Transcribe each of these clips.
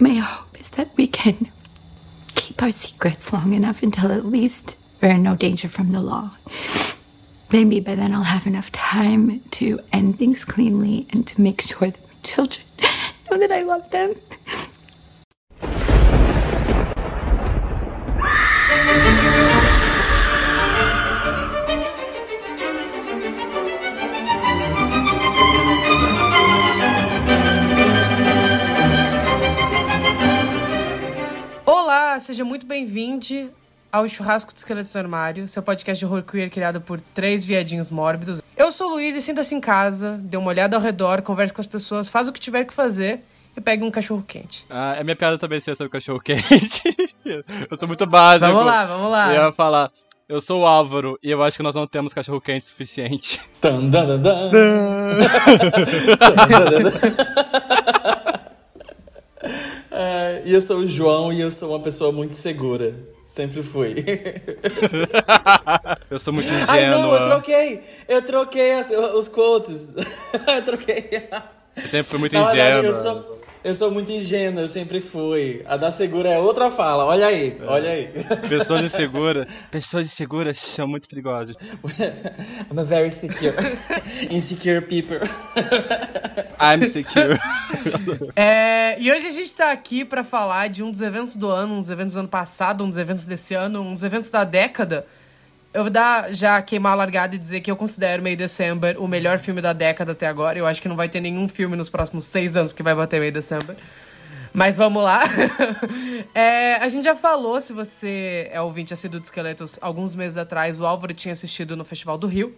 My hope is that we can keep our secrets long enough until at least we're in no danger from the law. Maybe by then I'll have enough time to end things cleanly and to make sure that my children know that I love them. Seja muito bem-vindo ao Churrasco de Esqueletos do Armário, seu podcast de horror queer criado por três viadinhos mórbidos. Eu sou o Luiz e sinta-se em casa, dê uma olhada ao redor, converse com as pessoas, faz o que tiver que fazer e pegue um cachorro quente. Ah, é minha piada também ser sobre cachorro quente. eu sou muito básico. Vamos lá, vamos lá. Eu ia falar, eu sou o Álvaro e eu acho que nós não temos cachorro quente suficiente. Tan, dan, dan, dan. É, e eu sou o João e eu sou uma pessoa muito segura. Sempre fui. eu sou muito ingênua. Ai, não, eu troquei! Eu troquei as- os quotes. eu troquei. Eu sempre fui muito Na verdade, ingênua. eu sou, eu sou muito ingênuo, eu sempre fui. A da segura é outra fala. Olha aí, olha aí. Pessoas inseguras. Pessoas inseguras são muito perigosas. I'm a very secure. Insecure people. I'm secure. É, e hoje a gente tá aqui pra falar de um dos eventos do ano, um dos eventos do ano passado, um dos eventos desse ano, um dos eventos da década. Eu vou dar, já queimar a largada e dizer que eu considero May December o melhor filme da década até agora. Eu acho que não vai ter nenhum filme nos próximos seis anos que vai bater May December. Mas vamos lá. É, a gente já falou, se você é ouvinte assíduo de Esqueletos, alguns meses atrás, o Álvaro tinha assistido no Festival do Rio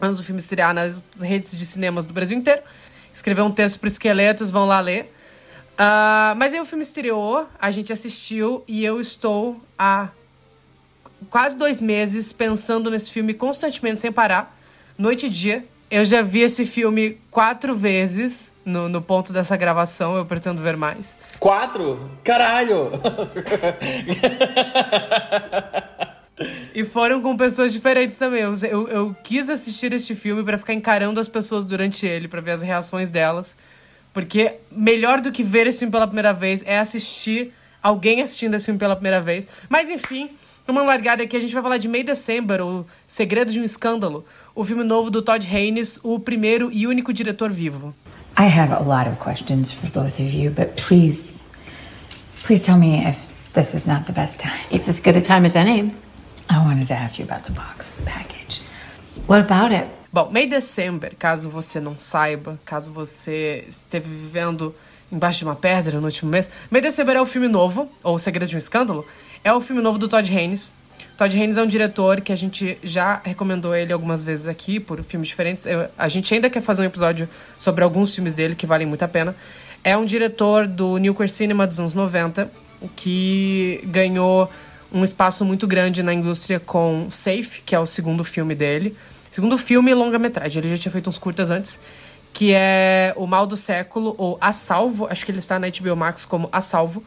antes do filme estrear nas redes de cinemas do Brasil inteiro. Escreveu um texto para Esqueletos, vão lá ler. Ah, mas aí o filme estreou, a gente assistiu e eu estou há quase dois meses pensando nesse filme constantemente, sem parar, noite e dia. Eu já vi esse filme quatro vezes no, no ponto dessa gravação, eu pretendo ver mais. Quatro? Caralho! E foram com pessoas diferentes também. Eu, eu, eu quis assistir este filme pra ficar encarando as pessoas durante ele, pra ver as reações delas. Porque melhor do que ver esse filme pela primeira vez é assistir alguém assistindo esse filme pela primeira vez. Mas enfim, uma largada aqui, a gente vai falar de May December, o Segredo de um Escândalo, o filme novo do Todd Haynes, o primeiro e único diretor vivo. I have a lot of questions for both of you, but please, please tell me if this is not the best time. It's as good a time as any. I wanted to ask you about the box and package. What about it? Bom, May December, caso você não saiba, caso você esteve vivendo embaixo de uma pedra no último mês, May December é o filme novo, ou O Segredo de um Escândalo, é o filme novo do Todd Haynes. Todd Haynes é um diretor que a gente já recomendou ele algumas vezes aqui por filmes diferentes. Eu- a gente ainda quer fazer um episódio sobre alguns filmes dele que valem muito a pena. É um diretor do New Queer Cinema dos anos 90, que ganhou um espaço muito grande na indústria com Safe, que é o segundo filme dele. Segundo filme longa-metragem. Ele já tinha feito uns curtas antes. Que é O Mal do Século, ou A Salvo. Acho que ele está na HBO Max como A Salvo.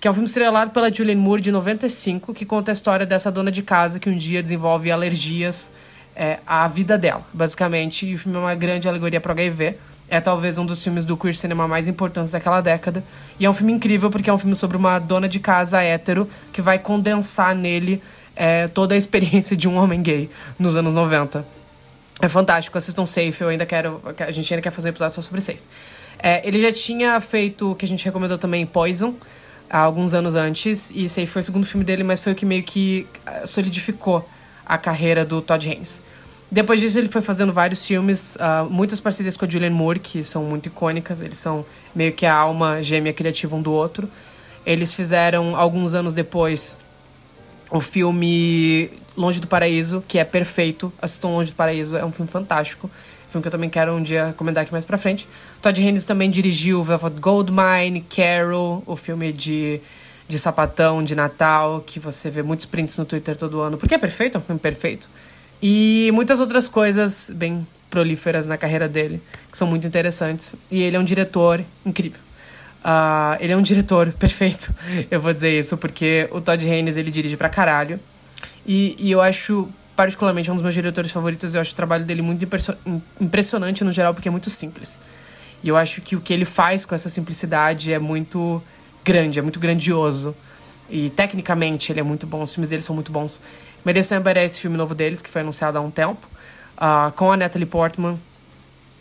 Que é um filme estrelado pela Julianne Moore, de 95, que conta a história dessa dona de casa que um dia desenvolve alergias é, à vida dela, basicamente. E o filme é uma grande alegoria para o HIV. É talvez um dos filmes do queer cinema mais importantes daquela década. E é um filme incrível porque é um filme sobre uma dona de casa hétero que vai condensar nele é, toda a experiência de um homem gay nos anos 90. É fantástico, assistam Safe, eu ainda quero. A gente ainda quer fazer um episódio só sobre Safe. É, ele já tinha feito o que a gente recomendou também, Poison, há alguns anos antes, e Safe foi o segundo filme dele, mas foi o que meio que ah, solidificou a carreira do Todd Haynes. Depois disso, ele foi fazendo vários filmes, ah, muitas parcerias com a Julianne Moore, que são muito icônicas, eles são meio que a alma gêmea criativa um do outro. Eles fizeram, alguns anos depois, o filme Longe do Paraíso, que é perfeito. Assistam Longe do Paraíso, é um filme fantástico. Filme que eu também quero um dia recomendar aqui mais pra frente. Todd Haynes também dirigiu Velvet Goldmine, Carol, o filme de, de sapatão de Natal, que você vê muitos prints no Twitter todo ano, porque é perfeito, é um filme perfeito. E muitas outras coisas bem prolíferas na carreira dele, que são muito interessantes. E ele é um diretor incrível. Ah, ele é um diretor perfeito, eu vou dizer isso, porque o Todd Haynes ele dirige pra caralho. E, e eu acho, particularmente, um dos meus diretores favoritos. Eu acho o trabalho dele muito impressionante no geral, porque é muito simples. E eu acho que o que ele faz com essa simplicidade é muito grande, é muito grandioso. E tecnicamente ele é muito bom, os filmes deles são muito bons. May December é esse filme novo deles, que foi anunciado há um tempo, uh, com a Natalie Portman,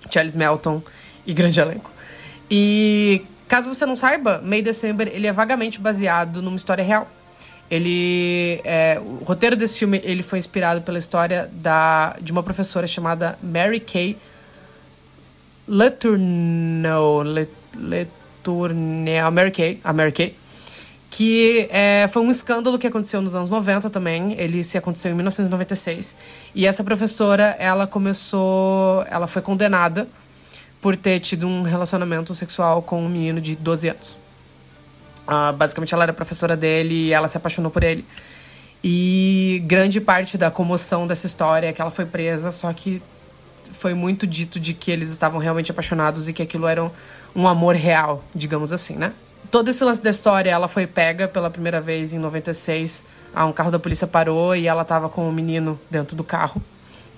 Charles Melton e grande elenco. E caso você não saiba, May December ele é vagamente baseado numa história real. Ele, é, o roteiro desse filme ele foi inspirado pela história da, de uma professora chamada Mary Kay Letourneau, Letourneau, Mary Kay, a Mary Kay, que é, foi um escândalo que aconteceu nos anos 90 também. Ele se aconteceu em 1996 e essa professora ela começou, ela foi condenada por ter tido um relacionamento sexual com um menino de 12 anos. Uh, basicamente, ela era professora dele e ela se apaixonou por ele. E grande parte da comoção dessa história é que ela foi presa, só que foi muito dito de que eles estavam realmente apaixonados e que aquilo era um, amor real, digamos assim, né? Todo esse lance da história, ela foi pega pela primeira vez em 96. Ah, um carro da polícia parou e ela tava com o um menino dentro do carro.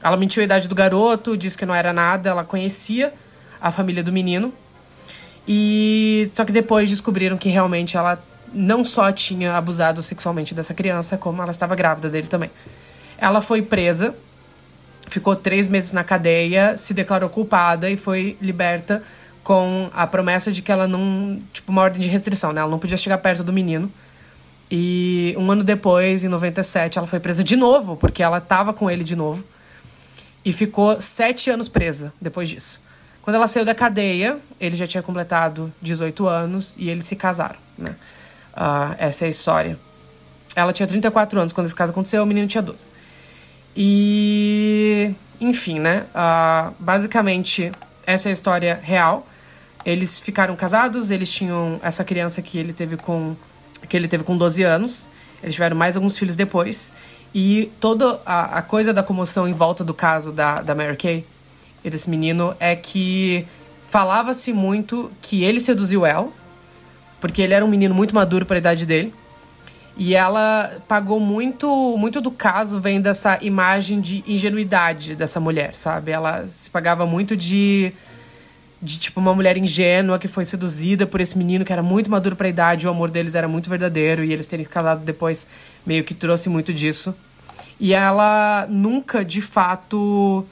Ela mentiu a idade do garoto, disse que não era nada, ela conhecia a família do menino, e só que depois descobriram que realmente ela não só tinha abusado sexualmente dessa criança, como ela estava grávida dele também. Ela foi presa, ficou três meses na cadeia, se declarou culpada e foi liberta com a promessa de que ela não. Tipo, uma ordem de restrição, né? Ela não podia chegar perto do menino. E um ano depois, em 97, ela foi presa de novo, porque ela estava com ele de novo. E ficou sete anos presa depois disso. Quando ela saiu da cadeia, ele já tinha completado 18 anos e eles se casaram, né? Uh, essa é a história. Ela tinha 34 anos quando esse caso aconteceu, o menino tinha 12. E. Enfim, né? Uh, basicamente, essa é a história real. Eles ficaram casados, eles tinham essa criança que ele teve com. que ele teve com 12 anos. Eles tiveram mais alguns filhos depois. E toda a, a coisa da comoção em volta do caso da, da Mary Kay e desse menino é que falava-se muito que ele seduziu ela, porque ele era um menino muito maduro para a idade dele. E ela pagou muito, muito do caso vem dessa imagem de ingenuidade dessa mulher, sabe? Ela se pagava muito de de tipo uma mulher ingênua que foi seduzida por esse menino que era muito maduro para a idade, o amor deles era muito verdadeiro e eles terem casado depois meio que trouxe muito disso. E ela nunca de fato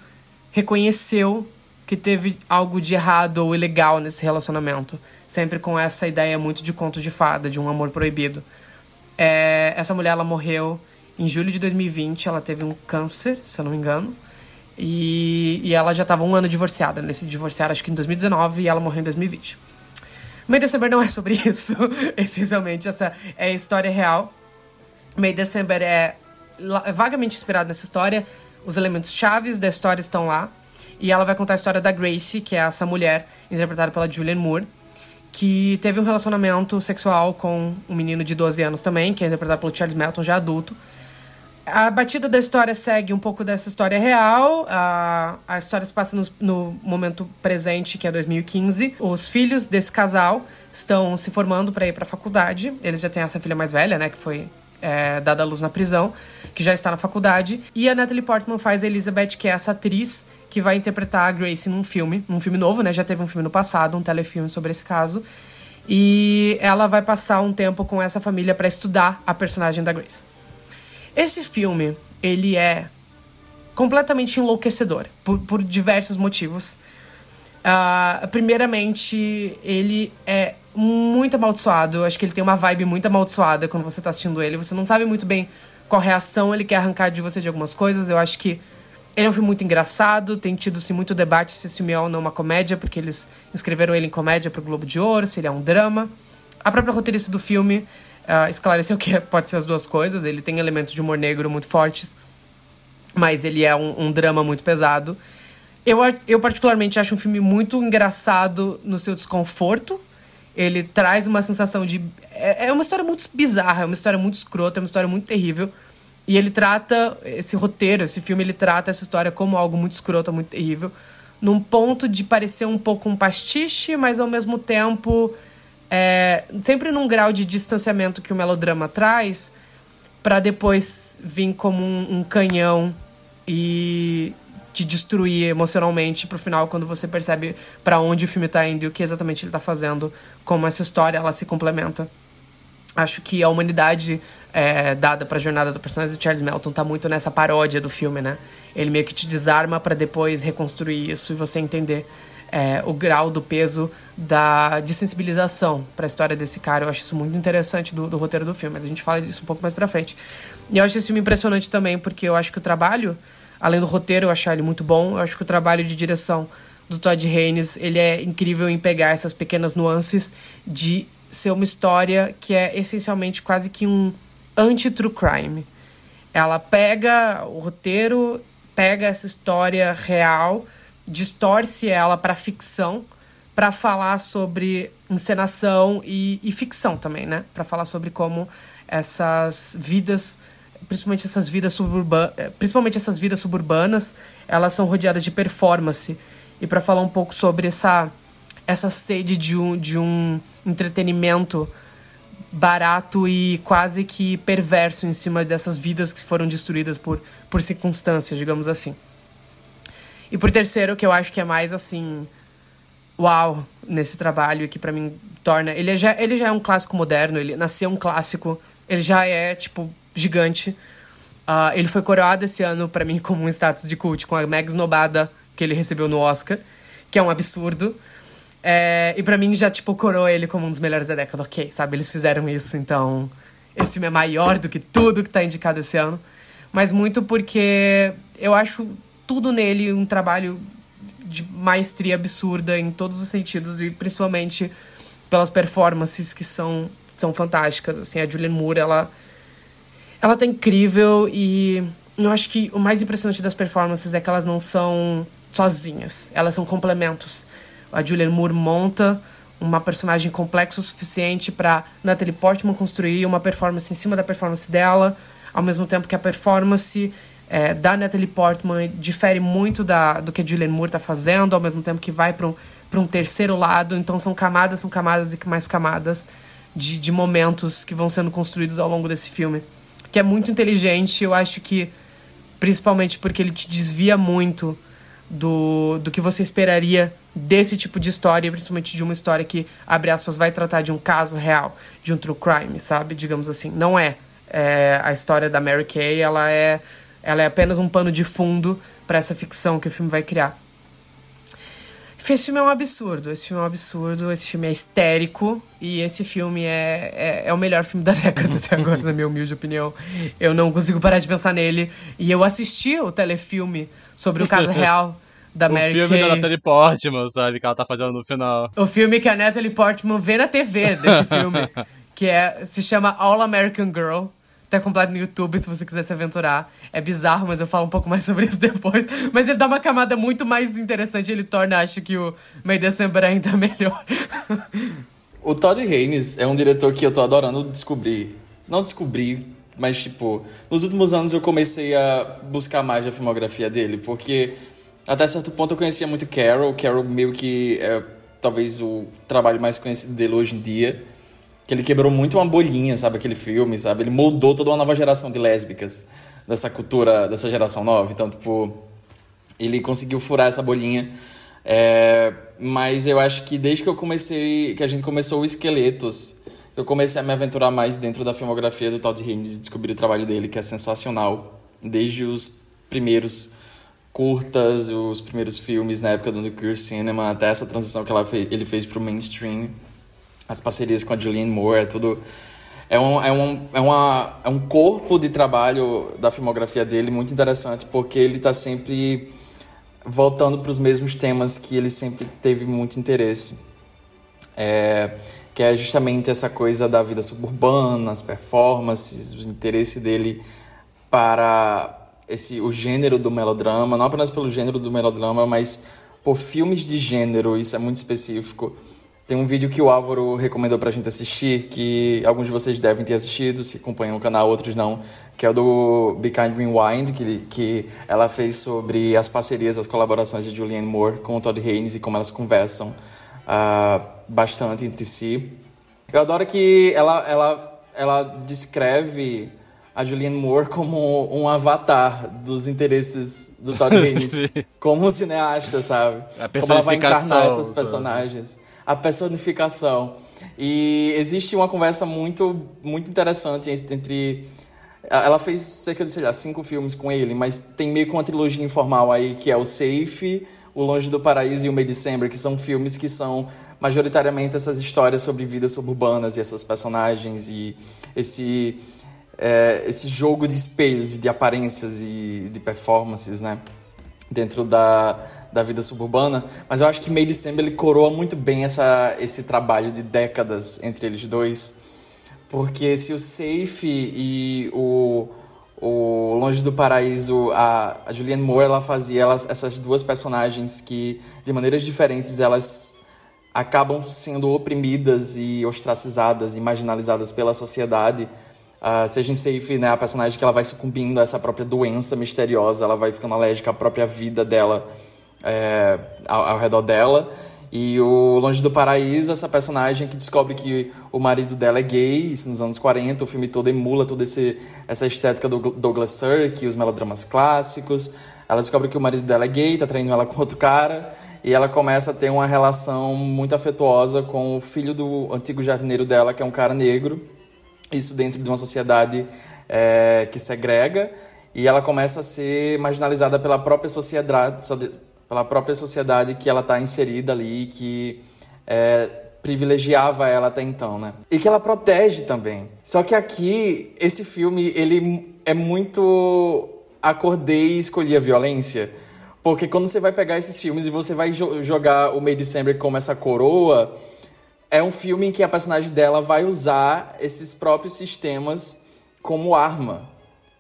reconheceu que teve algo de errado ou ilegal nesse relacionamento. Sempre com essa ideia muito de conto de fada, de um amor proibido. É, essa mulher, ela morreu em julho de 2020. Ela teve um câncer, se eu não me engano. E, e ela já estava um ano divorciada. Eles se divorciaram, acho que em 2019, e ela morreu em 2020. May December não é sobre isso, essencialmente. Essa é a história real. May December é vagamente inspirado nessa história os elementos chaves da história estão lá. E ela vai contar a história da Gracie, que é essa mulher interpretada pela Julianne Moore, que teve um relacionamento sexual com um menino de 12 anos também, que é interpretado pelo Charles Melton, já adulto. A batida da história segue um pouco dessa história real. A, a história se passa no, no momento presente, que é 2015. Os filhos desse casal estão se formando para ir para a faculdade. Eles já têm essa filha mais velha, né, que foi é, dada à luz na prisão, que já está na faculdade. E a Natalie Portman faz a Elizabeth, que é essa atriz que vai interpretar a Grace num filme, num filme novo, né? Já teve um filme no passado, um telefilme sobre esse caso. E ela vai passar um tempo com essa família para estudar a personagem da Grace. Esse filme, ele é completamente enlouquecedor, por, por diversos motivos. Uh, primeiramente, ele é muito amaldiçoado. Acho que ele tem uma vibe muito amaldiçoada quando você tá assistindo ele. Você não sabe muito bem qual reação ele quer arrancar de você de algumas coisas. Eu acho que ele é um filme muito engraçado. Tem tido-se muito debate se esse filme é ou não uma comédia, porque eles escreveram ele em comédia pro Globo de Ouro, se ele é um drama. A própria roteirista do filme uh, esclareceu que pode ser as duas coisas. Ele tem elementos de humor negro muito fortes, mas ele é um, um drama muito pesado. Eu, eu, particularmente, acho um filme muito engraçado no seu desconforto ele traz uma sensação de. É, é uma história muito bizarra, é uma história muito escrota, é uma história muito terrível. E ele trata esse roteiro, esse filme, ele trata essa história como algo muito escroto, muito terrível, num ponto de parecer um pouco um pastiche, mas ao mesmo tempo é, sempre num grau de distanciamento que o melodrama traz, para depois vir como um, um canhão e te destruir emocionalmente pro final quando você percebe para onde o filme tá indo e o que exatamente ele tá fazendo, como essa história ela se complementa. Acho que a humanidade é, dada pra jornada do personagem do Charles Melton tá muito nessa paródia do filme, né? Ele meio que te desarma para depois reconstruir isso e você entender é, o grau do peso da de sensibilização para a história desse cara. Eu acho isso muito interessante do, do, roteiro do filme, mas a gente fala disso um pouco mais pra frente. E eu acho esse filme impressionante também, porque eu acho que o trabalho, além do roteiro, eu acho ele muito bom, eu acho que o trabalho de direção do Todd Haynes, ele é incrível em pegar essas pequenas nuances de ser uma história que é essencialmente quase que um anti-true crime. Ela pega o roteiro, pega essa história real distorce ela para ficção, para falar sobre encenação e, e ficção também, né? Para falar sobre como essas vidas, principalmente essas vidas suburbanas, eh, principalmente essas vidas suburbanas, elas são rodeadas de performance e para falar um pouco sobre essa essa sede de um, de um entretenimento barato e quase que perverso em cima dessas vidas que foram destruídas por, por circunstâncias, digamos assim. E por terceiro, que eu acho que é mais assim. Uau, nesse trabalho que para mim torna. Ele já, ele já é um clássico moderno, ele nasceu um clássico, ele já é, tipo, gigante. Uh, ele foi coroado esse ano para mim como um status de cult, com a Meg Snobada que ele recebeu no Oscar, que é um absurdo. É, e para mim já, tipo, coroou ele como um dos melhores da década. Ok, sabe? Eles fizeram isso, então. Esse filme é maior do que tudo que tá indicado esse ano. Mas muito porque eu acho tudo nele um trabalho de maestria absurda em todos os sentidos e principalmente pelas performances que são são fantásticas assim a Julianne Moore ela ela tá incrível e eu acho que o mais impressionante das performances é que elas não são sozinhas elas são complementos a Julianne Moore monta uma personagem complexa o suficiente para Natalie Portman construir uma performance em cima da performance dela ao mesmo tempo que a performance é, da Natalie Portman difere muito da, do que a Julianne Moore está fazendo, ao mesmo tempo que vai para um, um terceiro lado. Então são camadas, são camadas e mais camadas de, de momentos que vão sendo construídos ao longo desse filme. Que é muito inteligente, eu acho que principalmente porque ele te desvia muito do, do que você esperaria desse tipo de história, principalmente de uma história que, abre aspas, vai tratar de um caso real, de um true crime, sabe? Digamos assim. Não é. é a história da Mary Kay, ela é ela é apenas um pano de fundo para essa ficção que o filme vai criar. Esse filme é um absurdo, esse filme é um absurdo, esse filme é histérico e esse filme é, é, é o melhor filme da década até agora, na minha humilde opinião. Eu não consigo parar de pensar nele. E eu assisti o telefilme sobre o caso real da Mary Kay. O filme da Natalie Portman, sabe, que ela tá fazendo no final. O filme que a Natalie Portman vê na TV desse filme, que é, se chama All American Girl tá completo no YouTube se você quiser se aventurar. É bizarro, mas eu falo um pouco mais sobre isso depois. Mas ele dá uma camada muito mais interessante. Ele torna, acho que o May December ainda melhor. o Todd Haynes é um diretor que eu tô adorando descobrir. Não descobrir, mas tipo, nos últimos anos eu comecei a buscar mais a filmografia dele, porque até certo ponto eu conhecia muito Carol. Carol meio que é talvez o trabalho mais conhecido dele hoje em dia que ele quebrou muito uma bolhinha, sabe? Aquele filme, sabe? Ele moldou toda uma nova geração de lésbicas dessa cultura, dessa geração nova. Então, tipo, ele conseguiu furar essa bolinha. É, mas eu acho que desde que eu comecei, que a gente começou o Esqueletos, eu comecei a me aventurar mais dentro da filmografia do Todd Haynes e descobri o trabalho dele, que é sensacional. Desde os primeiros curtas, os primeiros filmes na época do Queer Cinema, até essa transição que fez, ele fez pro mainstream as parcerias com a Julianne Moore, é tudo. É um, é, um, é, uma, é um corpo de trabalho da filmografia dele muito interessante, porque ele está sempre voltando para os mesmos temas que ele sempre teve muito interesse. É, que é justamente essa coisa da vida suburbana, as performances, o interesse dele para esse o gênero do melodrama, não apenas pelo gênero do melodrama, mas por filmes de gênero, isso é muito específico. Tem um vídeo que o Álvaro recomendou pra gente assistir, que alguns de vocês devem ter assistido, se acompanham o canal, outros não, que é o do Be Kind Rewind, que, que ela fez sobre as parcerias, as colaborações de Julianne Moore com o Todd Haynes e como elas conversam uh, bastante entre si. Eu adoro que ela, ela, ela descreve a Julianne Moore como um avatar dos interesses do Todd Haynes, como um cineasta, sabe? Como ela vai encarnar essas personagens a personificação. E existe uma conversa muito, muito interessante entre. Ela fez cerca de, sei lá, cinco filmes com ele, mas tem meio que uma trilogia informal aí, que é o Safe, O Longe do Paraíso e o May December, que são filmes que são majoritariamente essas histórias sobre vidas suburbanas e essas personagens e esse, é, esse jogo de espelhos e de aparências e de performances, né? Dentro da, da vida suburbana. Mas eu acho que May December ele coroa muito bem essa, esse trabalho de décadas entre eles dois. Porque se o Safe e o, o Longe do Paraíso, a, a Julianne Moore, ela fazia elas, essas duas personagens que, de maneiras diferentes, elas acabam sendo oprimidas e ostracizadas e marginalizadas pela sociedade. Uh, seja em Safe, né, a personagem que ela vai sucumbindo a essa própria doença misteriosa, ela vai ficando alérgica à própria vida dela, é, ao, ao, redor dela. E o Longe do Paraíso, essa personagem que descobre que o marido dela é gay, isso nos anos 40, o filme todo emula toda esse, essa estética do Douglas Sirk, os melodramas clássicos. Ela descobre que o marido dela é gay, tá traindo ela com outro cara, e ela começa a ter uma relação muito afetuosa com o filho do antigo jardineiro dela, que é um cara negro. Isso dentro de uma sociedade é, que segrega. E ela começa a ser marginalizada pela própria sociedade, pela própria sociedade que ela está inserida ali, que é, privilegiava ela até então, né? E que ela protege também. Só que aqui, esse filme, ele é muito acordei e escolhi a violência. Porque quando você vai pegar esses filmes e você vai jo jogar o May December como essa coroa, é um filme em que a personagem dela vai usar esses próprios sistemas como arma.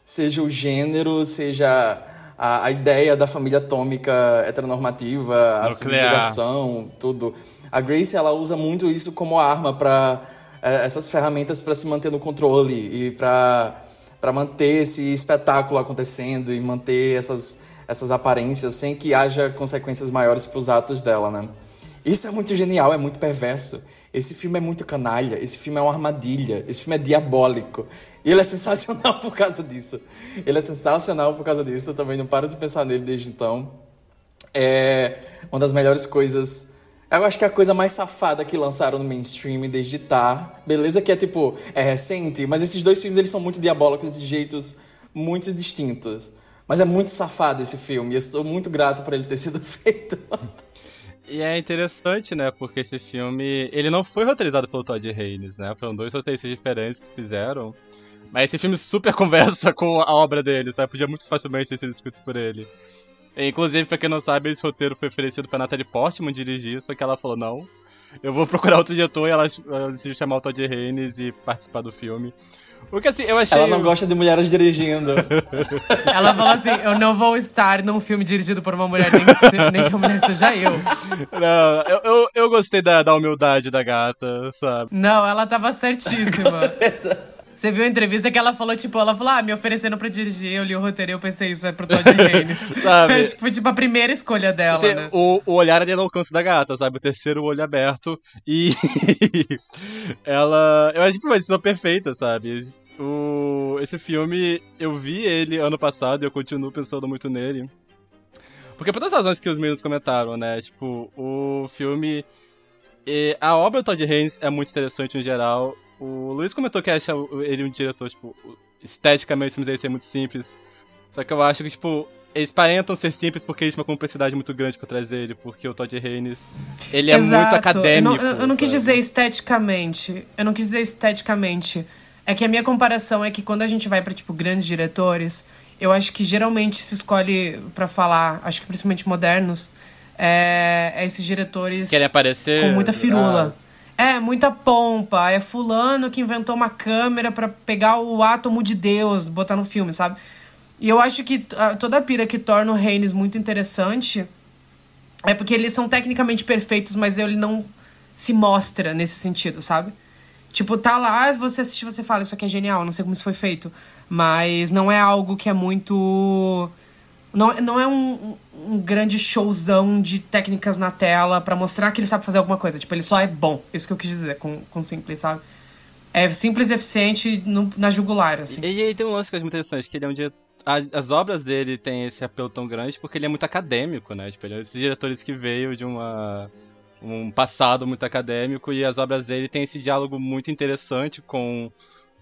Seja o gênero, seja a, a ideia da família atômica heteronormativa, a subjugação, tudo. A Grace ela usa muito isso como arma para é, essas ferramentas para se manter no controle e para para manter esse espetáculo acontecendo e manter essas essas aparências sem que haja consequências maiores para os atos dela, né? Isso é muito genial, é muito perverso. Esse filme é muito canalha, esse filme é uma armadilha, esse filme é diabólico. E ele é sensacional por causa disso. Ele é sensacional por causa disso, eu também não paro de pensar nele desde então. É uma das melhores coisas. Eu acho que é a coisa mais safada que lançaram no mainstream desde Tar. Beleza que é tipo, é recente, mas esses dois filmes eles são muito diabólicos de jeitos muito distintos. Mas é muito safado esse filme, eu sou muito grato por ele ter sido feito. E é interessante, né? Porque esse filme, ele não foi roteirizado pelo Todd Haynes, né? Foram dois roteiristas diferentes que fizeram. Mas esse filme super conversa com a obra dele, sabe? Podia muito facilmente ter sido escrito por ele. E, inclusive, pra quem não sabe, esse roteiro foi oferecido pra Natalie Portman dirigir, só que ela falou, não, eu vou procurar outro diretor e ela, ela decidiu chamar o Todd Haynes e participar do filme. Porque assim, eu achei. Ela não gosta de mulheres dirigindo. Ela falou assim: eu não vou estar num filme dirigido por uma mulher, nem que, se, nem que a mulher seja eu. Não, eu, eu, eu gostei da, da humildade da gata, sabe? Não, ela tava certíssima. Com certeza. Você viu a entrevista que ela falou, tipo, ela falou, ah, me oferecendo pra dirigir, eu li o roteiro e eu pensei, isso é pro Todd Haynes. sabe? Acho que foi, tipo, a primeira escolha dela, assim, né? O, o olhar ali no alcance da gata, sabe? O terceiro olho aberto. E ela... Eu acho que foi a decisão perfeita, sabe? O... Esse filme, eu vi ele ano passado e eu continuo pensando muito nele. Porque por todas as razões que os meninos comentaram, né? Tipo, o filme... A obra do Todd Haynes é muito interessante em geral. O Luiz comentou que acha ele um diretor, tipo, esteticamente, vamos dizer, ser muito simples. Só que eu acho que, tipo, eles parentam ser simples porque existe uma complexidade muito grande por trás dele, porque o Todd Haynes, ele é Exato. muito acadêmico. Eu não, eu não quis dizer esteticamente, eu não quis dizer esteticamente. É que a minha comparação é que quando a gente vai para tipo, grandes diretores, eu acho que geralmente se escolhe para falar, acho que principalmente modernos, é, é esses diretores... Querem aparecer... Com muita firula. Ah. É, muita pompa. É fulano que inventou uma câmera para pegar o átomo de Deus, botar no filme, sabe? E eu acho que toda a pira que torna o Reines muito interessante é porque eles são tecnicamente perfeitos, mas ele não se mostra nesse sentido, sabe? Tipo, tá lá, você assiste você fala, isso aqui é genial, não sei como isso foi feito. Mas não é algo que é muito. Não, não é um, um grande showzão de técnicas na tela para mostrar que ele sabe fazer alguma coisa. Tipo, ele só é bom. Isso que eu quis dizer com, com simples, sabe? É simples e eficiente no, na jugular, assim. E, aí tem um lance que é muito interessante, que ele é um dia as obras dele têm esse apelo tão grande porque ele é muito acadêmico, né? Tipo, ele é um desses diretores que veio de uma um passado muito acadêmico e as obras dele têm esse diálogo muito interessante com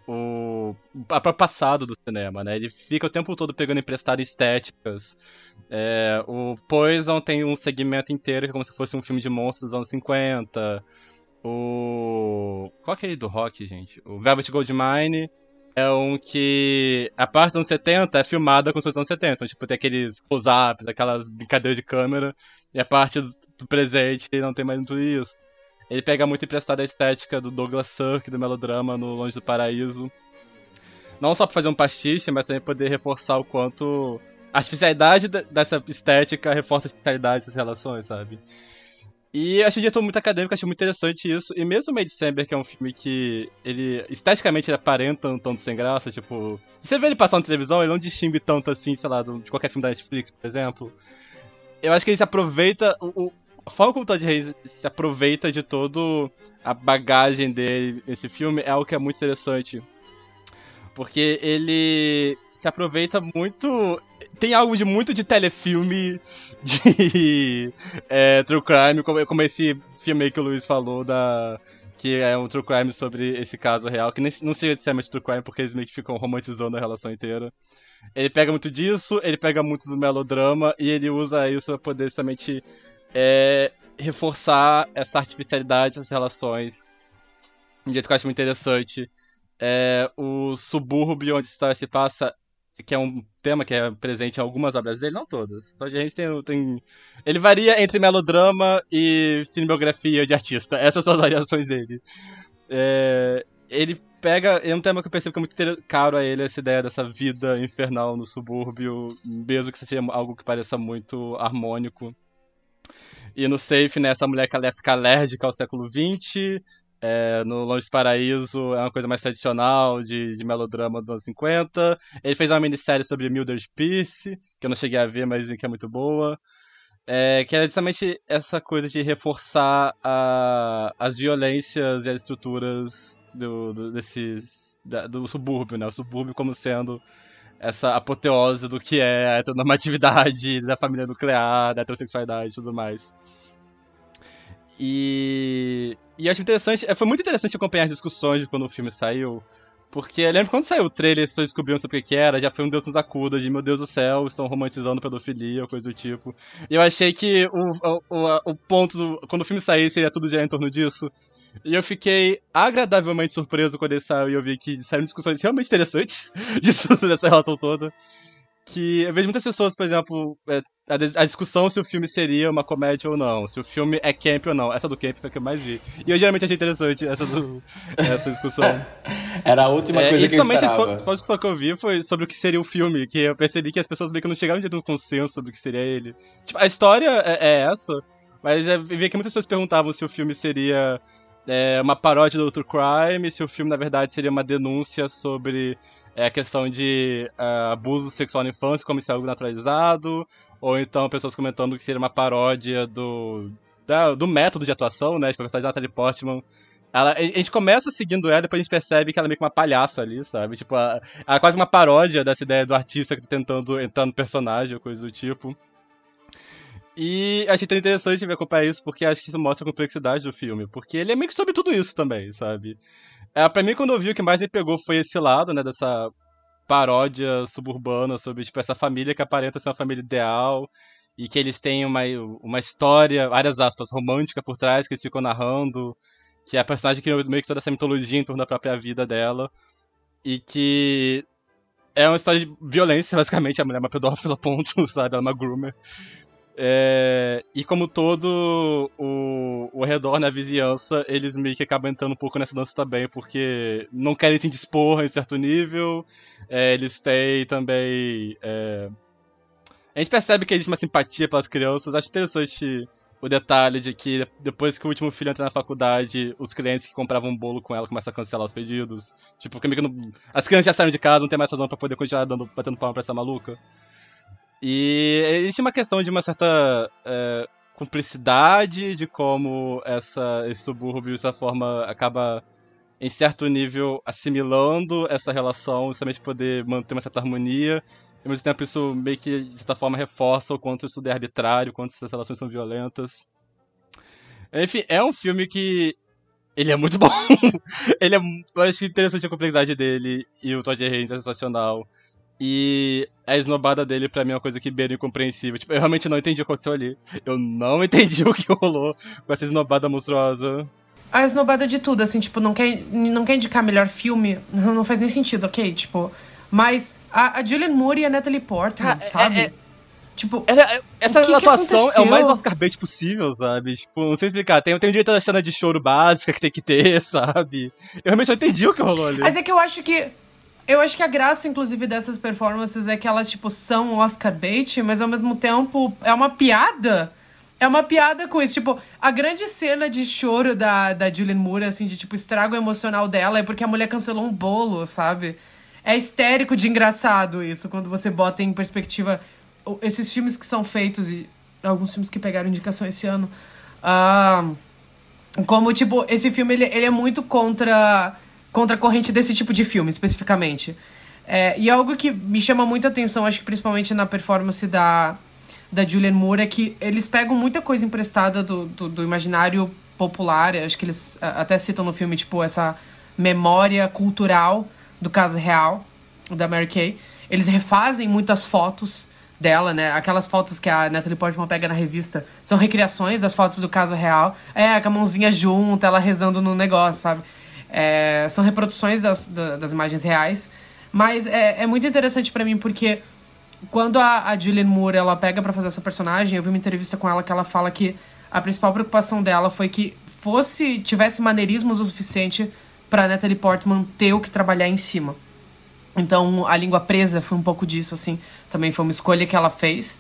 o próprio passado do cinema, né? Ele fica o tempo todo pegando emprestado estéticas. É, o Poison tem um segmento inteiro que é como se fosse um filme de monstros dos anos 50. O. Qual é aquele do rock, gente? O Velvet Goldmine é um que a parte dos anos 70 é filmada com os anos 70. Então, tipo, tem aqueles close-ups, aquelas brincadeiras de câmera. E a parte do presente não tem mais muito isso. Ele pega muito emprestado a estética do Douglas Sirk, do melodrama no Longe do Paraíso. Não só pra fazer um pastiche, mas também poder reforçar o quanto a artificialidade dessa estética reforça a artificialidade dessas relações, sabe? E achei o diretor muito acadêmico, achei muito interessante isso. E mesmo May December, que é um filme que ele esteticamente ele aparenta um tanto sem graça, tipo. Você vê ele passar na televisão, ele não distingue tanto assim, sei lá, de qualquer filme da Netflix, por exemplo. Eu acho que ele se aproveita. O, a forma como o Todd Haynes se aproveita de todo a bagagem dele nesse filme é algo que é muito interessante. Porque ele se aproveita muito. Tem algo de muito de telefilme, de é, true crime, como, como esse filme aí que o Luiz falou, da, que é um true crime sobre esse caso real, que nem, não seria necessariamente true crime, porque eles meio que ficam romantizando a relação inteira. Ele pega muito disso, ele pega muito do melodrama, e ele usa isso pra poder justamente é reforçar essa artificialidade, essas relações. Um jeito que eu acho muito interessante. É, o subúrbio onde a história se passa, que é um tema que é presente em algumas obras dele, não todas. Então a gente tem, tem. Ele varia entre melodrama e cinebiografia de artista. Essas são as variações dele. É, ele pega. É um tema que eu percebo que é muito caro a ele, essa ideia dessa vida infernal no subúrbio, mesmo que seja algo que pareça muito harmônico. E no Safe, né, essa mulher que ela ia ficar alérgica ao século XX. É, no Longe do Paraíso é uma coisa mais tradicional, de, de melodrama dos anos 50. Ele fez uma minissérie sobre Mildred Pierce, que eu não cheguei a ver, mas que é muito boa. É, que era justamente essa coisa de reforçar a, as violências e as estruturas do, do, desse, da, do subúrbio, né? O subúrbio como sendo essa apoteose do que é a heteronormatividade da família nuclear, da heterossexualidade e tudo mais. E, e acho interessante, é, foi muito interessante acompanhar as discussões de quando o filme saiu, porque eu lembro quando saiu o trailer, as pessoas sobre o que era, já foi um Deus nos acuda, de meu Deus do céu, estão romantizando pedofilia, ou coisa do tipo. E eu achei que o, o, o ponto, do, quando o filme sair, seria tudo já em torno disso. E eu fiquei agradavelmente surpreso quando ele saiu e eu vi que saíram discussões realmente interessantes disso, dessa relação toda que eu vejo muitas pessoas, por exemplo, é, a, a, discussão se o filme seria uma comédia ou não, se o filme é camp ou não. Essa do camp foi a que eu mais vi. E eu geralmente achei interessante essa, do, essa discussão. Era a última é, coisa que eu esperava. Só a discussão que eu vi foi sobre o que seria o filme, que eu percebi que as pessoas meio que não chegaram de um consenso sobre o que seria ele. Tipo, a história é, é essa, mas eu vi que muitas pessoas perguntavam se o filme seria é, uma paródia do True Crime, se o filme, na verdade, seria uma denúncia sobre é a questão de uh, abuso sexual na infância como se é algo naturalizado, ou então pessoas comentando que seria uma paródia do, da, do método de atuação, né? Tipo, a personagem de Natalie Portman. Ela, a gente começa seguindo ela, depois a gente percebe que ela é meio que uma palhaça ali, sabe? Tipo, ela, ela é quase uma paródia dessa ideia do artista tá tentando entrar no personagem ou coisa do tipo. E achei tão interessante ver acompanhar isso, porque acho que isso mostra a complexidade do filme. Porque ele é meio que sobre tudo isso também, sabe? É, pra mim, quando eu vi, o que mais me pegou foi esse lado, né, dessa paródia suburbana sobre, tipo, essa família que aparenta ser uma família ideal e que eles têm uma, uma história, várias aspas, romântica por trás, que eles ficam narrando, que é a personagem que meio que toda essa mitologia em torno da própria vida dela, e que é uma história de violência, basicamente, a mulher é uma pedófila, ponto, sabe, ela é uma groomer. É, e como todo o, o redor na vizinhança, eles meio que acabam entrando um pouco nessa dança também, porque não querem se dispor em certo nível. É, eles têm também. É... A gente percebe que existe uma simpatia pelas crianças. Acho interessante o detalhe de que depois que o último filho entra na faculdade, os clientes que compravam um bolo com ela começam a cancelar os pedidos. Tipo, porque não... as crianças já saíram de casa, não tem mais razão pra poder continuar dando, batendo palma pra essa maluca. E existe uma questão de uma certa é, cumplicidade de como essa, esse subúrbio, dessa forma, acaba em certo nível assimilando essa relação, justamente poder manter uma certa harmonia. E ao mesmo tempo isso meio que, de certa forma, reforça o quanto isso é arbitrário, o quanto essas relações são violentas. Enfim, é um filme que. Ele é muito bom. ele é. Eu acho interessante a complexidade dele. E o Todd Haynes é sensacional. E a esnobada dele, pra mim, é uma coisa que beira incompreensível. Tipo, eu realmente não entendi o que aconteceu ali. Eu não entendi o que rolou com essa esnobada monstruosa. A esnobada de tudo, assim, tipo, não quer, não quer indicar melhor filme, não, faz nem sentido, ok? Tipo, mas a, a Julianne Moore e a Natalie Portman, Ah, é- sabe? é- Tipo, Essa, essa que que atuação é aconteceu? o mais Oscar bait possível, sabe? Tipo, não sei explicar. Tem, tem um direito da cena de choro básica que tem que ter, sabe? Eu realmente não entendi o que rolou ali. Mas é que eu acho que. Eu acho que a graça, inclusive, dessas performances é que elas, tipo, são Oscar bait, mas ao mesmo tempo é uma piada. É uma piada com isso. Tipo, a grande cena de choro da, da Julianne Moore, assim, de, tipo, estrago emocional dela é porque a mulher cancelou um bolo, sabe? É histérico de engraçado isso, quando você bota em perspectiva esses filmes que são feitos e alguns filmes que pegaram indicação esse ano. Ah, como, tipo, esse filme ele, ele é muito contra, contra a corrente desse tipo de filme, especificamente. É, e algo que me chama muita atenção, acho que principalmente na performance da, da Julianne Moore, é que eles pegam muita coisa emprestada do, do, do imaginário popular. Acho que eles até citam no filme, tipo, essa memória cultural do caso real da Mary Kay. Eles refazem muitas fotos dela, né? Aquelas fotos que a Natalie Portman pega na revista são recriações das fotos do caso real. É, com a mãozinha junta, ela rezando no negócio, sabe? É, são reproduções das, da- das imagens reais. Mas é, é muito interessante pra mim porque quando a, a Julianne Moore ela pega pra fazer essa personagem, eu vi uma entrevista com ela que ela fala que a principal preocupação dela foi que fosse tivesse maneirismos o suficiente pra Natalie Portman ter o que trabalhar em cima. Então, a língua presa foi um pouco disso, assim. Também foi uma escolha que ela fez.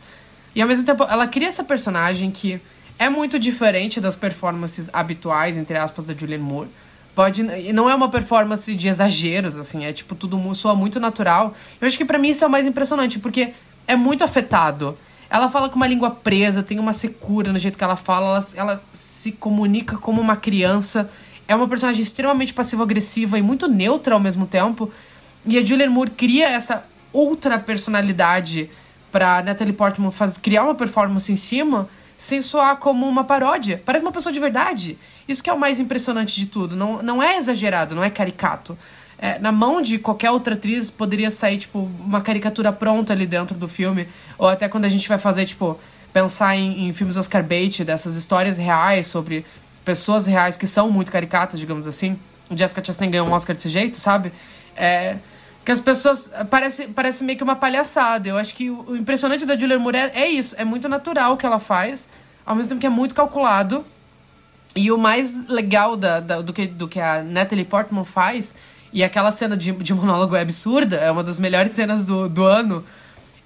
E ao mesmo tempo, ela cria essa personagem que é muito diferente das performances habituais, entre aspas, da Julianne Moore. Pode, e não é uma performance de exageros, assim, é tipo, tudo soa muito natural. Eu acho que pra mim isso é o mais impressionante, porque é muito afetado. Ela fala com uma língua presa, tem uma secura no jeito que ela fala, ela, ela se comunica como uma criança. É uma personagem extremamente passivo-agressiva e muito neutra ao mesmo tempo. E a Julianne Moore cria essa outra personalidade pra Natalie Portman faz, criar uma performance em cima sem soar como uma paródia. Parece uma pessoa de verdade. Isso que é o mais impressionante de tudo. Não, não é exagerado, não é caricato. É, na mão de qualquer outra atriz poderia sair, tipo, uma caricatura pronta ali dentro do filme. Ou até quando a gente vai fazer, tipo, pensar em, em filmes Oscar bait, dessas histórias reais sobre pessoas reais que são muito caricatas, digamos assim. Jessica Chastain ganhou um Oscar desse jeito, sabe? É, que as pessoas. Parece, parece meio que uma palhaçada. Eu acho que o, impressionante da Julia Moore é, é isso. É muito natural o que ela faz, ao mesmo tempo que é muito calculado. E o mais legal da, da- do, que, do que a Natalie Portman faz, e aquela cena de, de monólogo é absurda, é uma das melhores cenas do, do ano,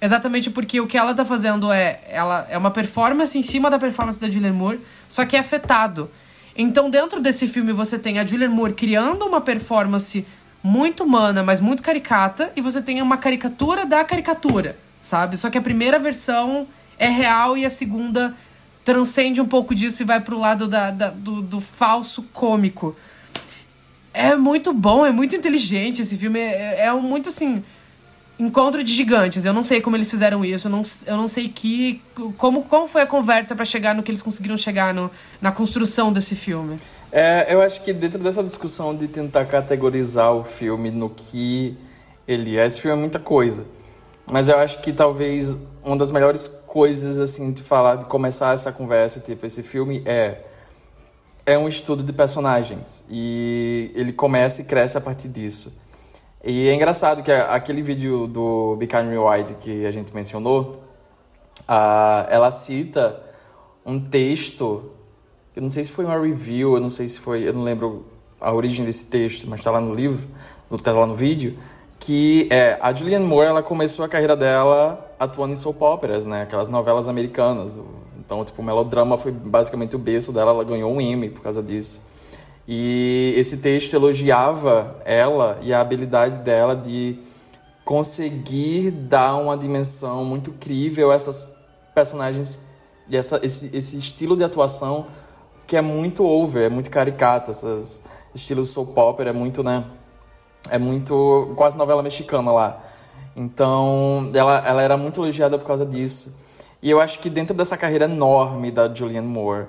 exatamente porque o que ela tá fazendo é ela é uma performance em cima da performance da Julianne Moore, só que é afetado. Então, dentro desse filme, você tem a Julianne Moore criando uma performance muito humana, mas muito caricata, e você tem uma caricatura da caricatura, sabe? Só que a primeira versão é real e a segunda transcende um pouco disso e vai pro lado da, da- do, do falso cômico. É muito bom, é muito inteligente esse filme. É, é muito assim. Encontro de gigantes. Eu não sei como eles fizeram isso. Eu não, eu não sei que. Como, como foi a conversa pra chegar no que eles conseguiram chegar no, na construção desse filme. É, eu acho que dentro dessa discussão de tentar categorizar o filme no que ele é, esse filme é muita coisa. Mas eu acho que talvez uma das melhores coisas, assim, de falar, de começar essa conversa, tipo, esse filme é. É um estudo de personagens. E ele começa e cresce a partir disso. E é engraçado que aquele vídeo do Becoming Wide que a gente mencionou, ah, ela cita um texto eu não sei se foi uma review, eu não sei se foi, eu não lembro a origem desse texto, mas está lá no livro, no- tá lá no vídeo, que é a Julianne Moore, ela começou a carreira dela atuando em soap operas, né, aquelas novelas americanas. Então, tipo, o melodrama foi basicamente o berço dela, ela ganhou um Emmy por causa disso. E esse texto elogiava ela e a habilidade dela de conseguir dar uma dimensão muito crível a essas personagens e essa, esse, esse estilo de atuação que é muito over, é muito caricato, esses estilo soap opera, é muito, né? É muito quase novela mexicana lá. Então, ela, ela era muito elogiada por causa disso. E eu acho que dentro dessa carreira enorme da Julianne Moore,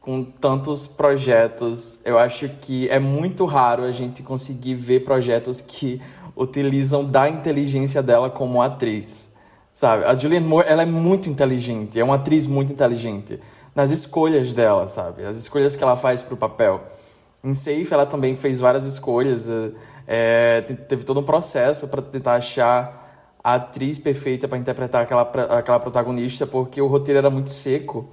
com tantos projetos. Eu acho que é muito raro a gente conseguir ver projetos que utilizam da inteligência dela como atriz. Sabe? A Julianne Moore, ela é muito inteligente, é uma atriz muito inteligente nas escolhas dela, sabe? As escolhas que ela faz para o papel. Em Safe, ela também fez várias escolhas, é, teve todo um processo para tentar achar a atriz perfeita para interpretar aquela, aquela protagonista, porque o roteiro era muito seco.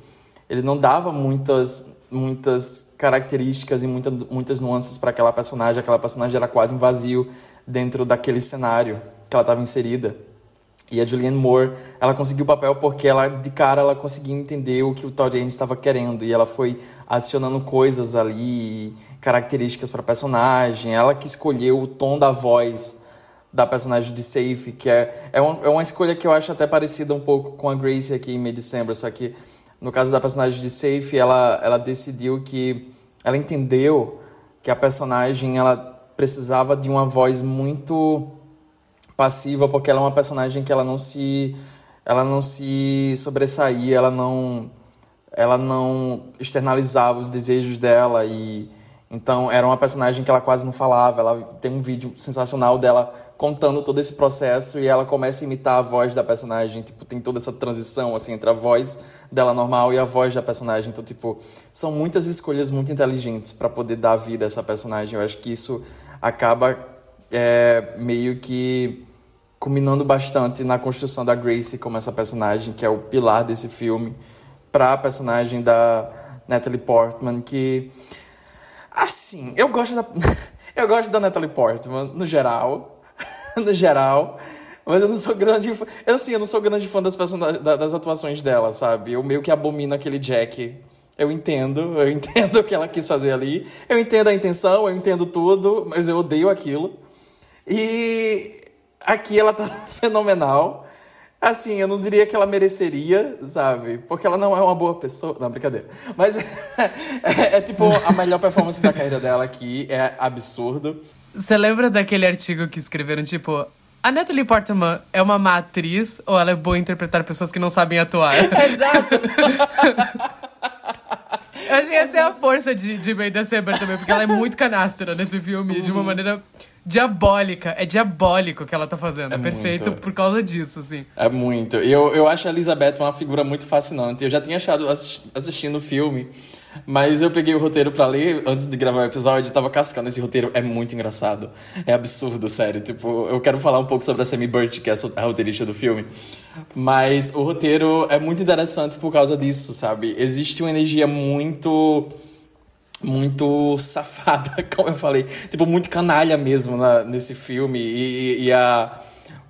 Ele não dava muitas, muitas características e muita, muitas nuances para aquela personagem. Aquela personagem era quase um vazio dentro daquele cenário que ela estava inserida. E a Julianne Moore, ela conseguiu o papel porque ela de cara ela conseguia entender o que o Todd Haynes estava querendo e ela foi adicionando coisas ali, características para personagem. Ela que escolheu o tom da voz da personagem de Safe, que é, é, uma, é uma escolha que eu acho até parecida um pouco com a Grace aqui em Mid-December, só que no caso da personagem de Safe, ela, ela decidiu que ela entendeu que a personagem ela precisava de uma voz muito passiva porque ela é uma personagem que ela não se ela não se sobressaía, ela não ela não externalizava os desejos dela e então era uma personagem que ela quase não falava. Ela tem um vídeo sensacional dela contando todo esse processo e ela começa a imitar a voz da personagem, tipo, tem toda essa transição assim entre a voz dela normal e a voz da personagem. Então, tipo, são muitas escolhas muito inteligentes para poder dar vida a essa personagem. Eu acho que isso acaba é, meio que culminando bastante na construção da Grace como essa personagem que é o pilar desse filme, para a personagem da Natalie Portman que assim, eu gosto da eu gosto da Natalie Portman no geral, no geral, mas eu não sou grande eu assim, eu não sou grande fã das das atuações dela, sabe? Eu meio que abomino aquele Jack. Eu entendo, eu entendo o que ela quis fazer ali. Eu entendo a intenção, eu entendo tudo, mas eu odeio aquilo. E aqui ela tá fenomenal. Assim, eu não diria que ela mereceria, sabe? Porque ela não é uma boa pessoa. Não, brincadeira. Mas é, é, é tipo a melhor performance da carreira dela aqui. É absurdo. Você lembra daquele artigo que escreveram, tipo, a Natalie Portman é uma má atriz ou ela é boa em interpretar pessoas que não sabem atuar? Exato! Eu acho que essa é a força de, de May December também, porque ela é muito canastra nesse filme, uhum. de uma maneira diabólica. É diabólico o que ela tá fazendo. É, é perfeito muito. por causa disso, assim. É muito. Eu, eu acho a Elizabeth uma figura muito fascinante. Eu já tinha achado assistindo o filme, mas eu peguei o roteiro para ler antes de gravar o episódio e tava cascando. Esse roteiro é muito engraçado. É absurdo, sério. Tipo, eu quero falar um pouco sobre a Sammy Burt, que é a roteirista do filme. Mas o roteiro é muito interessante por causa disso, sabe? Existe uma energia muito muito safada, como eu falei. Tipo, muito canalha mesmo na, nesse filme. E, e a,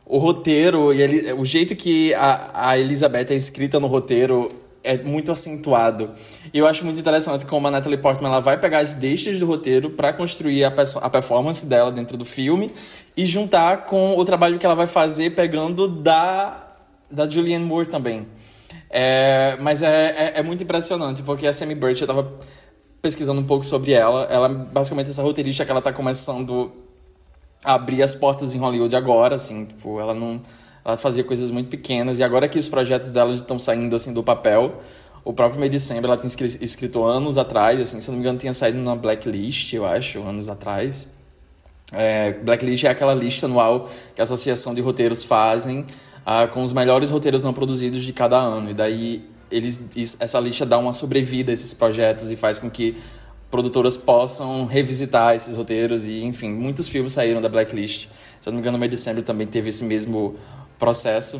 o roteiro, e ele, o jeito que a, a Elizabeth é escrita no roteiro é muito acentuado. E eu acho muito interessante como a Natalie Portman ela vai pegar as deixas do roteiro para construir a, a performance dela dentro do filme e juntar com o trabalho que ela vai fazer pegando da, da Julianne Moore também. É, mas é, é, é, muito impressionante, porque a Sammy Burch, eu tava pesquisando um pouco sobre ela. Ela basicamente essa roteirista que ela tá começando a abrir as portas em Hollywood agora, assim, tipo, ela não ela fazia coisas muito pequenas e agora que os projetos dela estão saindo assim do papel, o próprio May December ela tinha escrito anos atrás, assim, se não me engano tinha saído na Blacklist, eu acho, anos atrás. É, Blacklist é aquela lista anual que a Associação de Roteiros fazem ah, com os melhores roteiros não produzidos de cada ano. E daí eles, essa lista dá uma sobrevida a esses projetos e faz com que produtoras possam revisitar esses roteiros e, enfim, muitos filmes saíram da blacklist. Se eu não me engano, o May December também teve esse mesmo processo.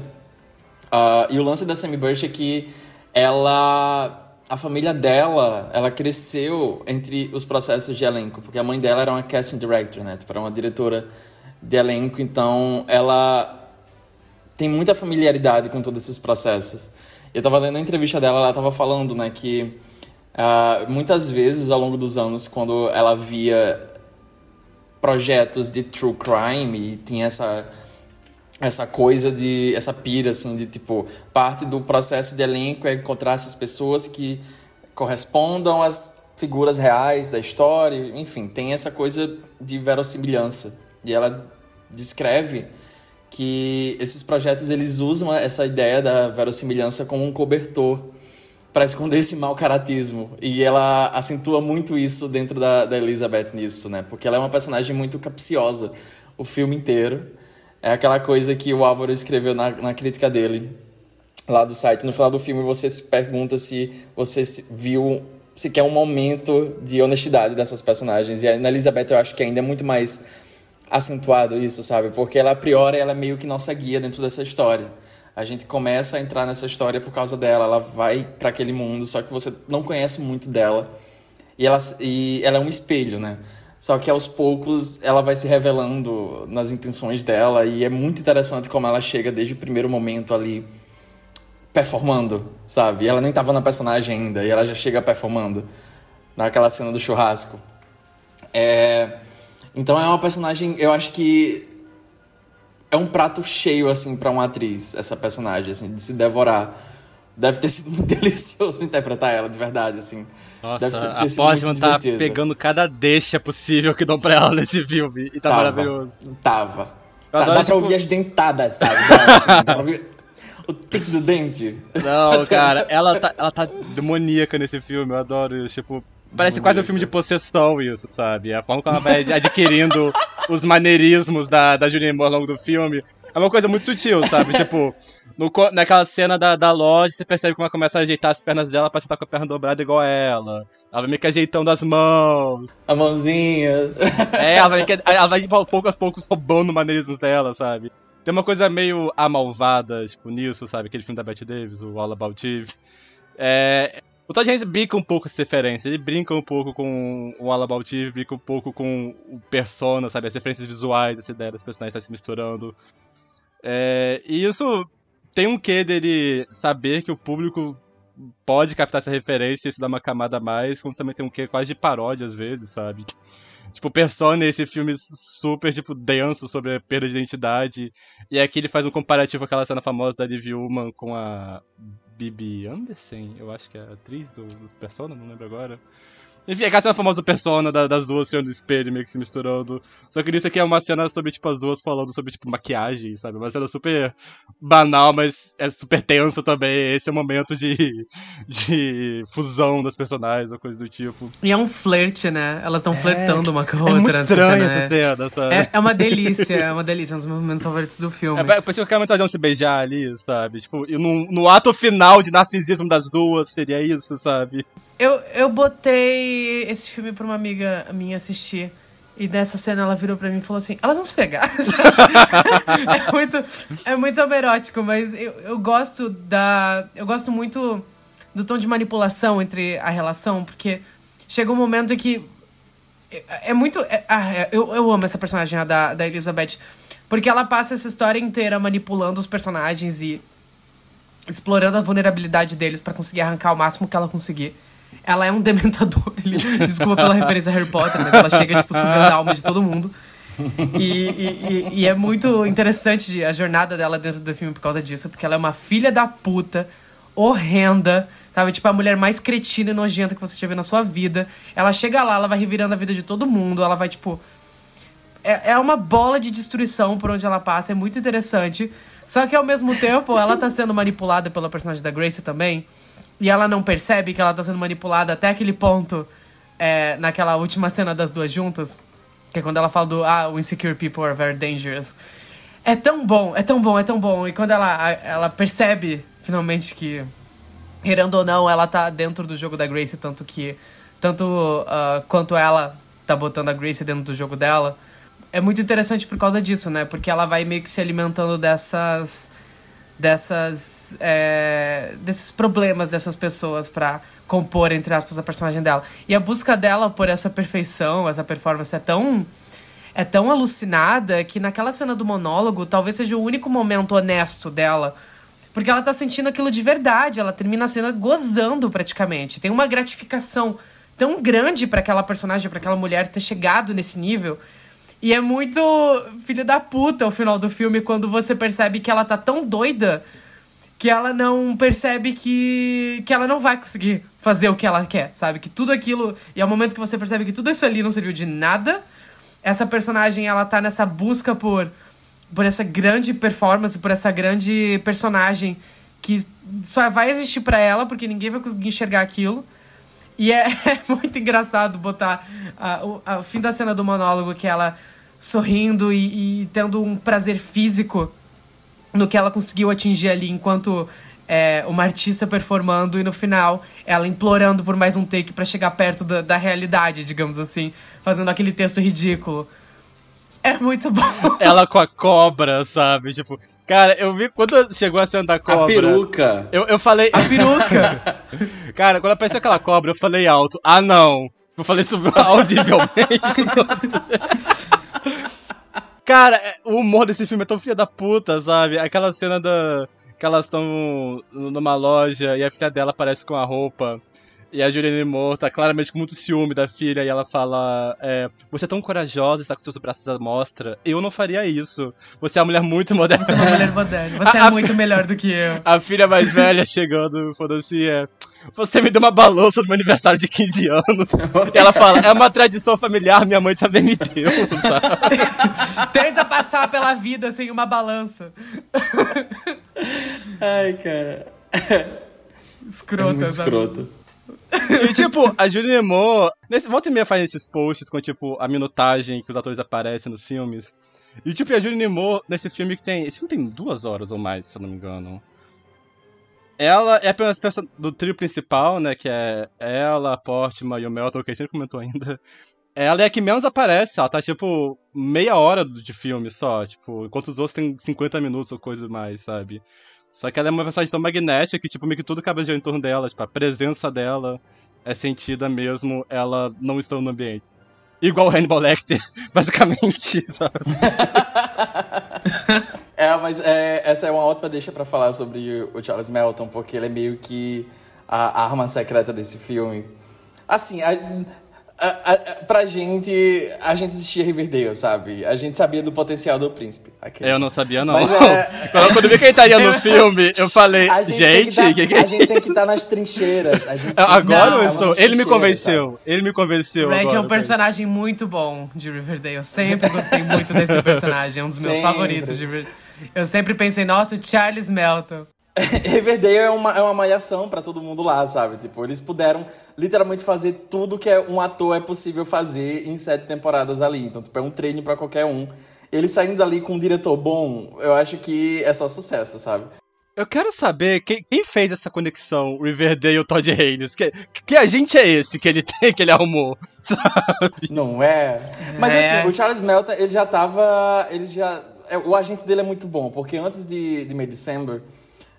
Uh, e o lance da Sammy Burch é que ela... A família dela, ela cresceu entre os processos de elenco, porque a mãe dela era uma casting director, né? Tipo, era uma diretora de elenco, então ela tem muita familiaridade com todos esses processos. Eu tava lendo a entrevista dela, ela tava falando, né, que uh, muitas vezes ao longo dos anos, quando ela via projetos de true crime e tinha essa essa coisa de essa pira assim de tipo parte do processo de elenco é encontrar essas pessoas que correspondam às figuras reais da história, enfim, tem essa coisa de verossimilhança. E ela descreve que esses projetos eles usam essa ideia da verossimilhança como um cobertor para esconder esse mau caratismo. E ela acentua muito isso dentro da, da Elizabeth nisso, né? Porque ela é uma personagem muito capciosa o filme inteiro. É aquela coisa que o Álvaro escreveu na, na crítica dele, lá do site. No final do filme você se pergunta se você viu, se quer um momento de honestidade dessas personagens. E na Elizabeth eu acho que ainda é muito mais acentuado isso, sabe? Porque ela, a priori, ela é meio que nossa guia dentro dessa história a gente começa a entrar nessa história por causa dela. Ela vai para aquele mundo, só que você não conhece muito dela. E ela, e ela é um espelho, né? Só que aos poucos ela vai se revelando nas intenções dela e é muito interessante como ela chega desde o primeiro momento ali performando, sabe? Ela nem tava na personagem ainda e ela já chega performando naquela cena do churrasco. É... Então é uma personagem, eu acho que é um prato cheio, assim, para uma atriz, essa personagem, assim, de se devorar. Deve ter sido muito delicioso interpretar ela, de verdade, assim. Nossa, Deve ser, a Postman tá pegando cada deixa possível que dão pra ela nesse filme. E tá tava, maravilhoso. Tava. Dá, dá pra tipo... ouvir as dentadas, sabe? Dá, assim, dá pra ouvir o tique do dente. Não, cara, ela tá, ela tá demoníaca nesse filme, eu adoro. Tipo, Parece quase um filme de possessão isso, sabe? A forma como ela vai adquirindo os maneirismos da, da Julianne Moore ao longo do filme é uma coisa muito sutil, sabe? tipo, no, naquela cena da, da loja, você percebe como ela começa a ajeitar as pernas dela pra sentar com a perna dobrada igual ela. Ela vai meio que ajeitando as mãos. A mãozinha. É, ela vai, ela vai pouco a pouco roubando maneirismos dela, sabe? Tem uma coisa meio amalvada, tipo, nisso, sabe? Aquele filme da Bette Davis, o All About Eve. É, o Todd Haynes brinca um pouco com essa referência. Ele brinca um pouco com o Eve, brinca um pouco com o Persona, sabe? As referências visuais, essa ideia dos personagens estar se misturando. É, e isso tem um quê dele saber que o público pode captar essa referência e isso dá uma camada a mais, como também tem um quê quase de paródia às vezes, sabe? Tipo, Persona esse filme super, tipo, denso sobre a perda de identidade. E aqui ele faz um comparativo com aquela cena famosa da Liv Ullman com a Bibi Anderson, eu acho que é a atriz do, do Persona, não lembro agora. Enfim, é aquela cena famosa Persona da, das duas sendo espelho, meio que se misturando. Só que isso aqui é uma cena sobre, tipo, as duas falando sobre, tipo, maquiagem, sabe? Uma cena super banal, mas é super tensa também. Esse é o momento de, de fusão das personagens ou coisa do tipo. E é um flerte, né? Elas estão é, flertando uma com a outra. É muito estranha essa né? cena, sabe? É, é, uma delícia, é uma delícia. É um dos momentos favoritos do filme. É, parece que realmente elas se beijar ali, sabe? Tipo, e no, no ato final de narcisismo das duas, seria isso, sabe? Eu, eu botei esse filme pra uma amiga minha assistir. E nessa cena ela virou pra mim e falou assim: elas vão se pegar. é, muito, é muito homerótico, mas eu, eu gosto da. Eu gosto muito do tom de manipulação entre a relação, porque chega um momento em que. É, é muito. É, ah, é, eu, eu amo essa personagem da, da Elizabeth. Porque ela passa essa história inteira manipulando os personagens e explorando a vulnerabilidade deles para conseguir arrancar o máximo que ela conseguir. Ela é um dementador. Ele, desculpa pela referência a Harry Potter, mas ela chega, tipo, sugando a alma de todo mundo. E, e, e, é muito interessante a jornada dela dentro do filme por causa disso, porque ela é uma filha da puta, horrenda, sabe? Tipo, a mulher mais cretina e nojenta que você já viu na sua vida. Ela chega lá, ela vai revirando a vida de todo mundo, ela vai, tipo. É, é uma bola de destruição por onde ela passa, é muito interessante. Só que ao mesmo tempo, ela tá sendo manipulada pela personagem da Grace também e ela não percebe que ela tá sendo manipulada até aquele ponto, é, naquela última cena das duas juntas, que é quando ela fala do ah, o insecure people are very dangerous. É tão bom, é tão bom, é tão bom. E quando ela, ela percebe finalmente que, querendo ou não, ela tá dentro do jogo da Grace, tanto que. Tanto uh, quanto ela tá botando a Grace dentro do jogo dela. É muito interessante por causa disso, né? Porque ela vai meio que se alimentando dessas dessas é, desses problemas dessas pessoas para compor entre aspas a personagem dela. E a busca dela por essa perfeição essa performance é tão é tão alucinada que naquela cena do monólogo talvez seja o único momento honesto dela. Porque ela tá sentindo aquilo de verdade ela termina a cena gozando praticamente. Tem uma gratificação tão grande para aquela personagem para aquela mulher ter chegado nesse nível e é muito filho da puta o final do filme quando você percebe que ela tá tão doida que ela não percebe que, que ela não vai conseguir fazer o que ela quer, sabe? Que tudo aquilo. E é o momento que você percebe que tudo isso ali não serviu de nada. Essa personagem, ela tá nessa busca por, por essa grande performance, por essa grande personagem que só vai existir para ela, porque ninguém vai conseguir enxergar aquilo. E é, é muito engraçado botar uh, o, uh, o fim da cena do monólogo, que ela sorrindo e, e, tendo um prazer físico no que ela conseguiu atingir ali enquanto é, uma artista performando e no final ela implorando por mais um take para chegar perto da, da realidade, digamos assim, fazendo aquele texto ridículo. É muito bom. Ela com a cobra, sabe? Tipo, cara, eu vi quando chegou a cena da cobra. A peruca. Eu, eu falei. A peruca. cara, quando apareceu aquela cobra, eu falei alto. Ah, não. Eu falei sobre audivelmente. cara, é, o humor desse filme é tão filha da puta, sabe? Aquela cena da. Que elas estão numa loja e a filha dela aparece com a roupa e a Julianne Moore tá claramente com muito ciúme da filha e ela fala: é, Você é tão corajosa, está com seus braços à mostra. Eu não faria isso. Você é uma mulher muito moderna. Você é uma mulher moderna. Você a, é muito melhor do que eu. A filha mais velha chegando, falando assim: é, Você me deu uma balança no meu aniversário de 15 anos. e ela fala: É uma tradição familiar, minha mãe também me deu. Tenta passar pela vida sem uma balança. Ai, cara. Escrota, é muito escroto. E, tipo, a Julianne Moore... Nesse, volta e meia faz esses posts com, tipo, a minutagem que os atores aparecem nos filmes. E, tipo, a Julianne Moore, nesse filme que tem... Esse filme tem duas horas ou mais, se eu não me engano. Ela é apenas do trio principal, né? Que é ela, a Portman e o Melton, que a gente comentou ainda. Ela é a que menos aparece, ela tá, tipo, meia hora de filme só, tipo, enquanto os outros tem 50 minutos ou coisa mais, sabe? Só que ela é uma personagem tão magnética que, tipo, meio que tudo cabe em torno dela. Tipo, a presença dela é sentida mesmo ela não estando no ambiente. Igual o Hannibal Lecter, basicamente, sabe? é, mas é, essa é uma ótima deixa para falar sobre o Charles Melton, porque ele é meio que a arma secreta desse filme. Assim, a, a, a, pra gente, a gente assistia Riverdale, sabe? A gente sabia do potencial do príncipe. Aqueles. Eu não sabia, não. Mas, é... quando, quando vi que ele estaria no filme, eu falei, a gente, gente tá, que que é a gente tem que estar tá nas trincheiras. agora eu estou. Ele me convenceu. Sabe? Ele me convenceu. Red agora, é um personagem bem. muito bom de Riverdale. Eu sempre gostei muito desse personagem. É um dos meus sempre. favoritos de Riverdale. Eu sempre pensei, nossa, Charles Melton. Riverdale é uma, é uma malhação para todo mundo lá, sabe? Tipo, eles puderam literalmente fazer tudo que é um ator é possível fazer em sete temporadas ali. Então, tipo, é um treino para qualquer um. Ele saindo dali com um diretor bom, eu acho que é só sucesso, sabe? Eu quero saber quem, quem fez essa conexão Riverdale e Todd Haynes. Que, que agente é esse que ele tem, que ele arrumou? Sabe? Não é? Mas é. assim, o Charles Melton, ele já tava. Ele já. É, o agente dele é muito bom, porque antes de, de May December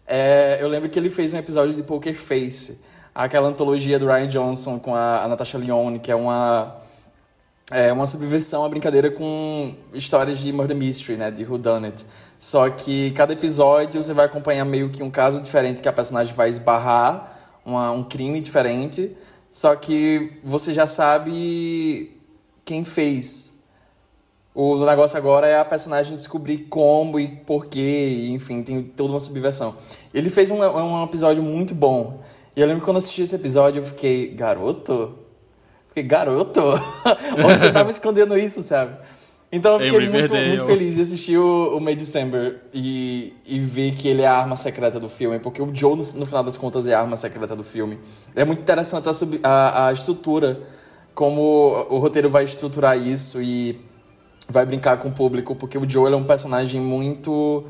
é, eu lembro que ele fez um episódio de Poker Face, aquela antologia do Ryan Johnson com a, a Natasha Lyonne, que é uma é uma subversão, uma brincadeira com histórias de murder mystery, né, de Who Done It. Só que cada episódio você vai acompanhar meio que um caso diferente que a personagem vai esbarrar, uma, um crime diferente, só que você já sabe quem fez o negócio agora é a personagem descobrir como e porquê, enfim, tem toda uma subversão. Ele fez um, um episódio muito bom. E eu lembro que quando assisti esse episódio, eu fiquei, garoto? Fiquei, garoto? Onde você tava escondendo isso, sabe? Então eu fiquei muito, muito feliz de assistir o, o May December e, e ver que ele é a arma secreta do filme, porque o Joe, no, no final das contas, é a arma secreta do filme. É muito interessante a, sub, a, a estrutura, como o roteiro vai estruturar isso e vai brincar com o público, porque o Joel é um personagem muito.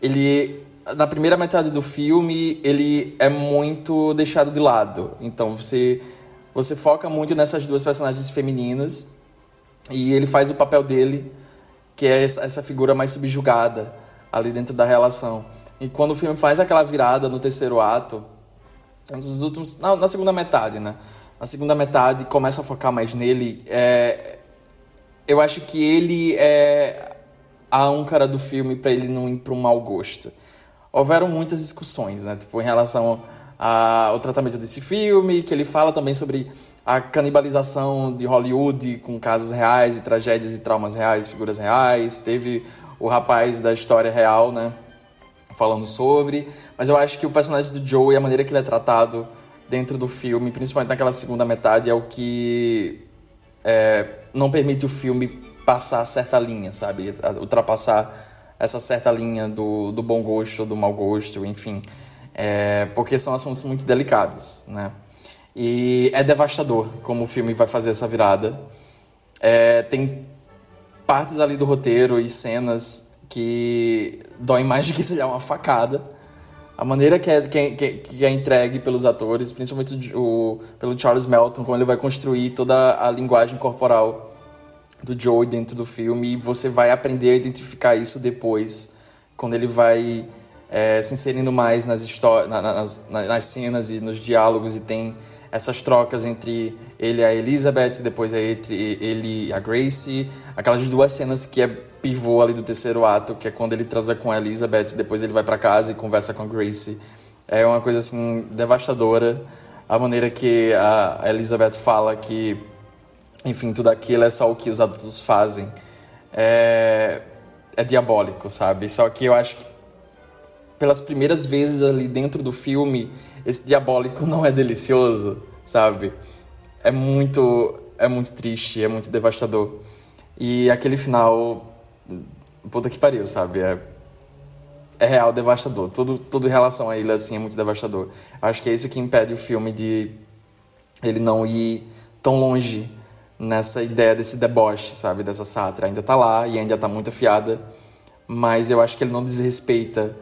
Ele. Na primeira metade do filme, ele é muito deixado de lado. Então você, você foca muito nessas duas personagens femininas e ele faz o papel dele, que é essa figura mais subjugada ali dentro da relação. E quando o filme faz aquela virada no terceiro ato, nos últimos, na, na segunda metade, né? Na segunda metade começa a focar mais nele. É, eu acho que ele é a âncora do filme para ele não ir para um mau gosto. Houveram muitas discussões, né? Tipo, em relação ao tratamento desse filme, que ele fala também sobre a canibalização de Hollywood com casos reais, e tragédias e traumas reais, figuras reais. Teve o rapaz da história real, né? Falando sobre. Mas eu acho que o personagem do Joe e a maneira que ele é tratado dentro do filme, principalmente naquela segunda metade, é o que é, não permite o filme passar certa linha, sabe? Ultrapassar essa certa linha do, do bom gosto, do mau gosto, enfim. é, porque são assuntos muito delicados, né? E é devastador como o filme vai fazer essa virada. É, tem partes ali do roteiro e cenas que doem mais do que seja uma facada. A maneira que é, que é, que é entregue pelos atores, principalmente o, pelo Charles Melton, como ele vai construir toda a linguagem corporal do Joey dentro do filme, e você vai aprender a identificar isso depois, quando ele vai é, se inserindo mais nas, nas, nas cenas e nos diálogos, e tem essas trocas entre ele e a Elizabeth, depois é entre ele e a Grace, aquelas duas cenas que é pivô ali do terceiro ato, que é quando ele transa com a Elizabeth, depois ele vai para casa e conversa com a Grace. É uma coisa assim devastadora a maneira que a Elizabeth fala que, enfim, tudo aquilo é só o que os adultos fazem. É, é diabólico, sabe? Só que eu acho que pelas primeiras vezes ali dentro do filme esse diabólico não é delicioso, sabe? É muito, é muito triste, é muito devastador. E aquele final, puta que pariu, sabe? É, é real devastador. Tudo, tudo em relação a ele, assim, é muito devastador. Acho que é isso que impede o filme de ele não ir tão longe nessa ideia desse deboche, sabe? Dessa sátira. Ainda tá lá e ainda tá muito afiada, mas eu acho que ele não desrespeita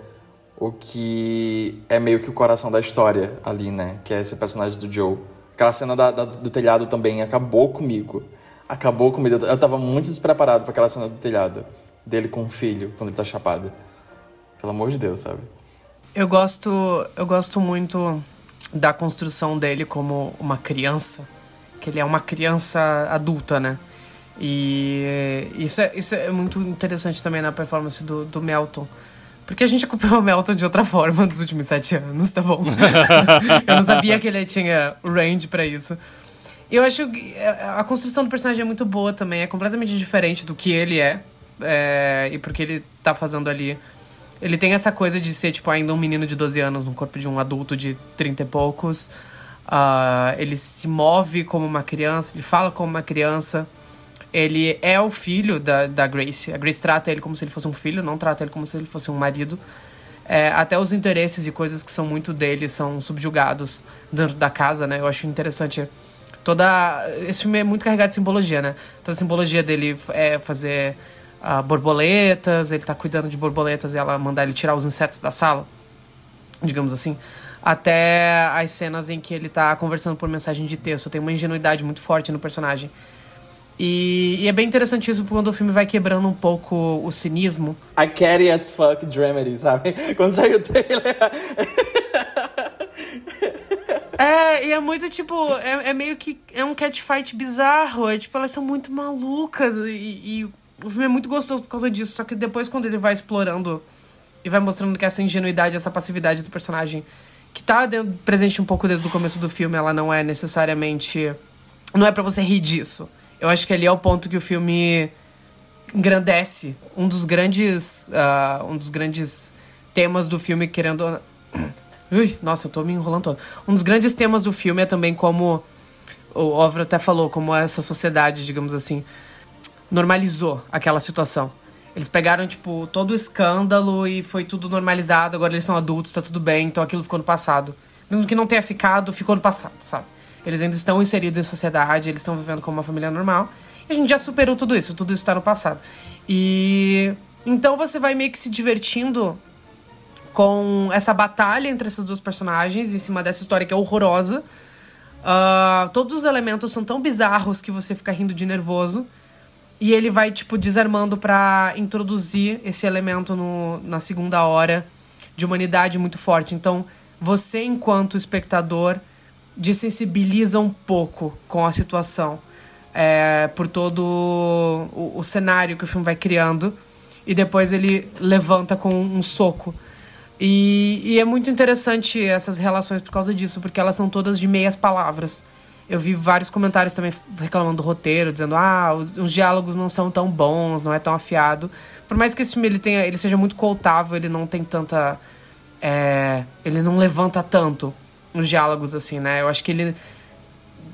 o que é meio que o coração da história ali, né? Que é esse personagem do Joe. Aquela cena da, da, do telhado também acabou comigo. Acabou comigo. Eu tava muito despreparado para aquela cena do telhado. Dele com o filho, quando ele tá chapado. Pelo amor de Deus, sabe? Eu gosto, eu gosto muito da construção dele como uma criança. Que ele é uma criança adulta, né? E isso é, isso é muito interessante também na performance do, do Melton porque a gente acompanhou o Melton de outra forma nos últimos sete anos, tá bom? eu não sabia que ele tinha range para isso. Eu acho que a construção do personagem é muito boa também, é completamente diferente do que ele é, é e porque ele tá fazendo ali. Ele tem essa coisa de ser, tipo, ainda um menino de 12 anos no corpo de um adulto de 30 e poucos. Uh, ele se move como uma criança, ele fala como uma criança. Ele é o filho da, da Grace. A Grace trata ele como se ele fosse um filho, não trata ele como se ele fosse um marido. É, até os interesses e coisas que são muito dele são subjugados dentro da casa, né? Eu acho interessante toda. Esse filme é muito carregado de simbologia, né? Toda a simbologia dele é fazer uh, borboletas, ele tá cuidando de borboletas e ela mandar ele tirar os insetos da sala, digamos assim. Até as cenas em que ele tá conversando por mensagem de texto. Tem uma ingenuidade muito forte no personagem. E, e, é bem interessante isso quando o filme vai quebrando um pouco o cinismo. I carry as fuck Dramedy, sabe? Quando saiu o trailer. É, e é muito tipo. É, é, meio que. É um catfight bizarro. É tipo, elas são muito malucas. E, e, o filme é muito gostoso por causa disso. Só que depois, quando ele vai explorando e vai mostrando que essa ingenuidade, essa passividade do personagem, que tá dentro, presente um pouco desde o começo do filme, ela não é necessariamente. Não é para você rir disso. Eu acho que ali é o ponto que o filme engrandece um dos grandes uh, um dos grandes temas do filme querendo Ui, nossa, eu tô me enrolando todo. Um dos grandes temas do filme é também como o Ovro até falou, como essa sociedade, digamos assim, normalizou aquela situação. Eles pegaram, tipo, todo o escândalo e foi tudo normalizado, agora eles são adultos, tá tudo bem, então aquilo ficou no passado. Mesmo que não tenha ficado, ficou no passado, sabe? Eles ainda estão inseridos em sociedade, eles estão vivendo como uma família normal. E a gente já superou tudo isso, tudo isso está no passado. E então você vai meio que se divertindo com essa batalha entre essas duas personagens em cima dessa história que é horrorosa. Uh, todos os elementos são tão bizarros que você fica rindo de nervoso. E ele vai, tipo, desarmando para introduzir esse elemento no, na segunda hora de humanidade muito forte. Então, você, enquanto espectador, desensibiliza um pouco com a situação. É, por todo o, o, cenário que o filme vai criando. E depois ele levanta com um soco. E, e, é muito interessante essas relações por causa disso, porque elas são todas de meias palavras. Eu vi vários comentários também reclamando do roteiro, dizendo ah, os, os diálogos não são tão bons, não é tão afiado. Por mais que esse filme ele tenha, ele seja muito coltável, ele não tem tanta. É, ele não levanta tanto os diálogos, assim, né? Eu acho que ele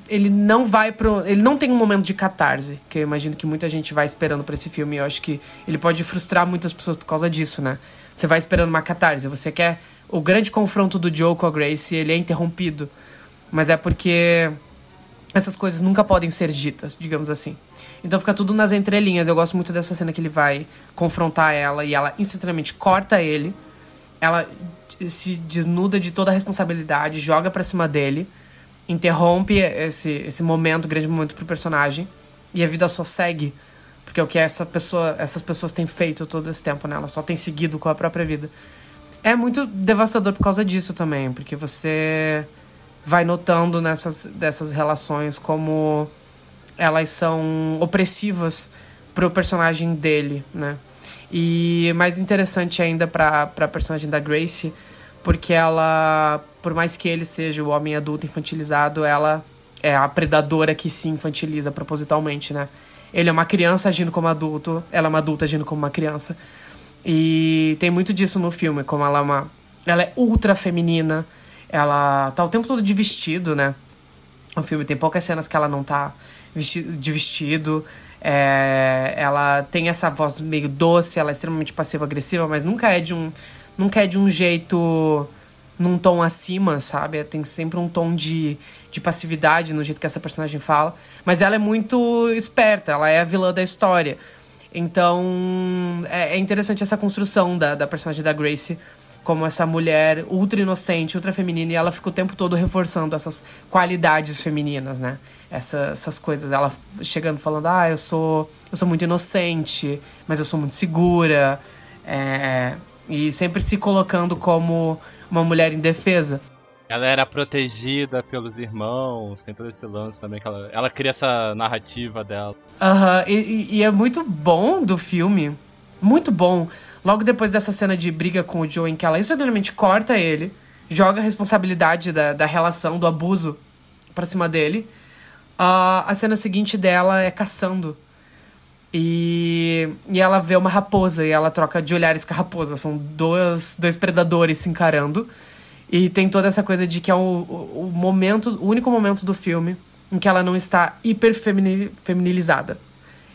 ele não vai pro. Ele não tem um momento de catarse, que eu imagino que muita gente vai esperando para esse filme. Eu acho que ele pode frustrar muitas pessoas por causa disso, né? Você vai esperando uma catarse, você quer. O grande confronto do Joe com a Grace, ele é interrompido. Mas é porque essas coisas nunca podem ser ditas, digamos assim. Então fica tudo nas entrelinhas. Eu gosto muito dessa cena que ele vai confrontar ela e ela instantaneamente corta ele. Ela se desnuda de toda a responsabilidade, joga pra cima dele interrompe esse, esse momento, grande momento pro personagem, e a vida só segue. Porque é o que essa pessoa, essas pessoas têm feito todo esse tempo, né? Elas só têm seguido com a própria vida. É muito devastador por causa disso também, porque você vai notando nessas dessas relações como elas são opressivas pro personagem dele, né? E mais interessante ainda pra, pra personagem da Grace, porque ela por mais que ele seja o homem adulto infantilizado, ela é a predadora que se infantiliza propositalmente, né? Ele é uma criança agindo como adulto, ela é uma adulta agindo como uma criança. E tem muito disso no filme, como ela é uma. Ela é ultra feminina, ela tá o tempo todo de vestido, né? O filme tem poucas cenas que ela não tá de vestido. É, ela tem essa voz meio doce, ela é extremamente passiva-agressiva, mas nunca é de um. Nunca é de um jeito num tom acima, sabe? Tem sempre um tom de, de passividade no jeito que essa personagem fala. Mas ela é muito esperta, ela é a vilã da história. Então, é, é interessante essa construção da, da personagem da Grace como essa mulher ultra inocente, ultra feminina, e ela fica o tempo todo reforçando essas qualidades femininas, né? Essa, essas coisas. Ela chegando falando, ah, eu sou, eu sou muito inocente, mas eu sou muito segura. É, e sempre se colocando como uma mulher indefesa. Ela era protegida pelos irmãos, tem todo esse lance também que ela, ela cria essa narrativa dela. Aham, e, e, é muito bom do filme, muito bom. Logo depois dessa cena de briga com o Joe, em que ela instantaneamente corta ele, joga a responsabilidade da, da relação, do abuso, pra cima dele. Uh, a cena seguinte dela é caçando e, e ela vê uma raposa e ela troca de olhares com a raposa. São dois, dois predadores se encarando. E tem toda essa coisa de que é o, o, o momento, o único momento do filme em que ela não está hiper feminilizada.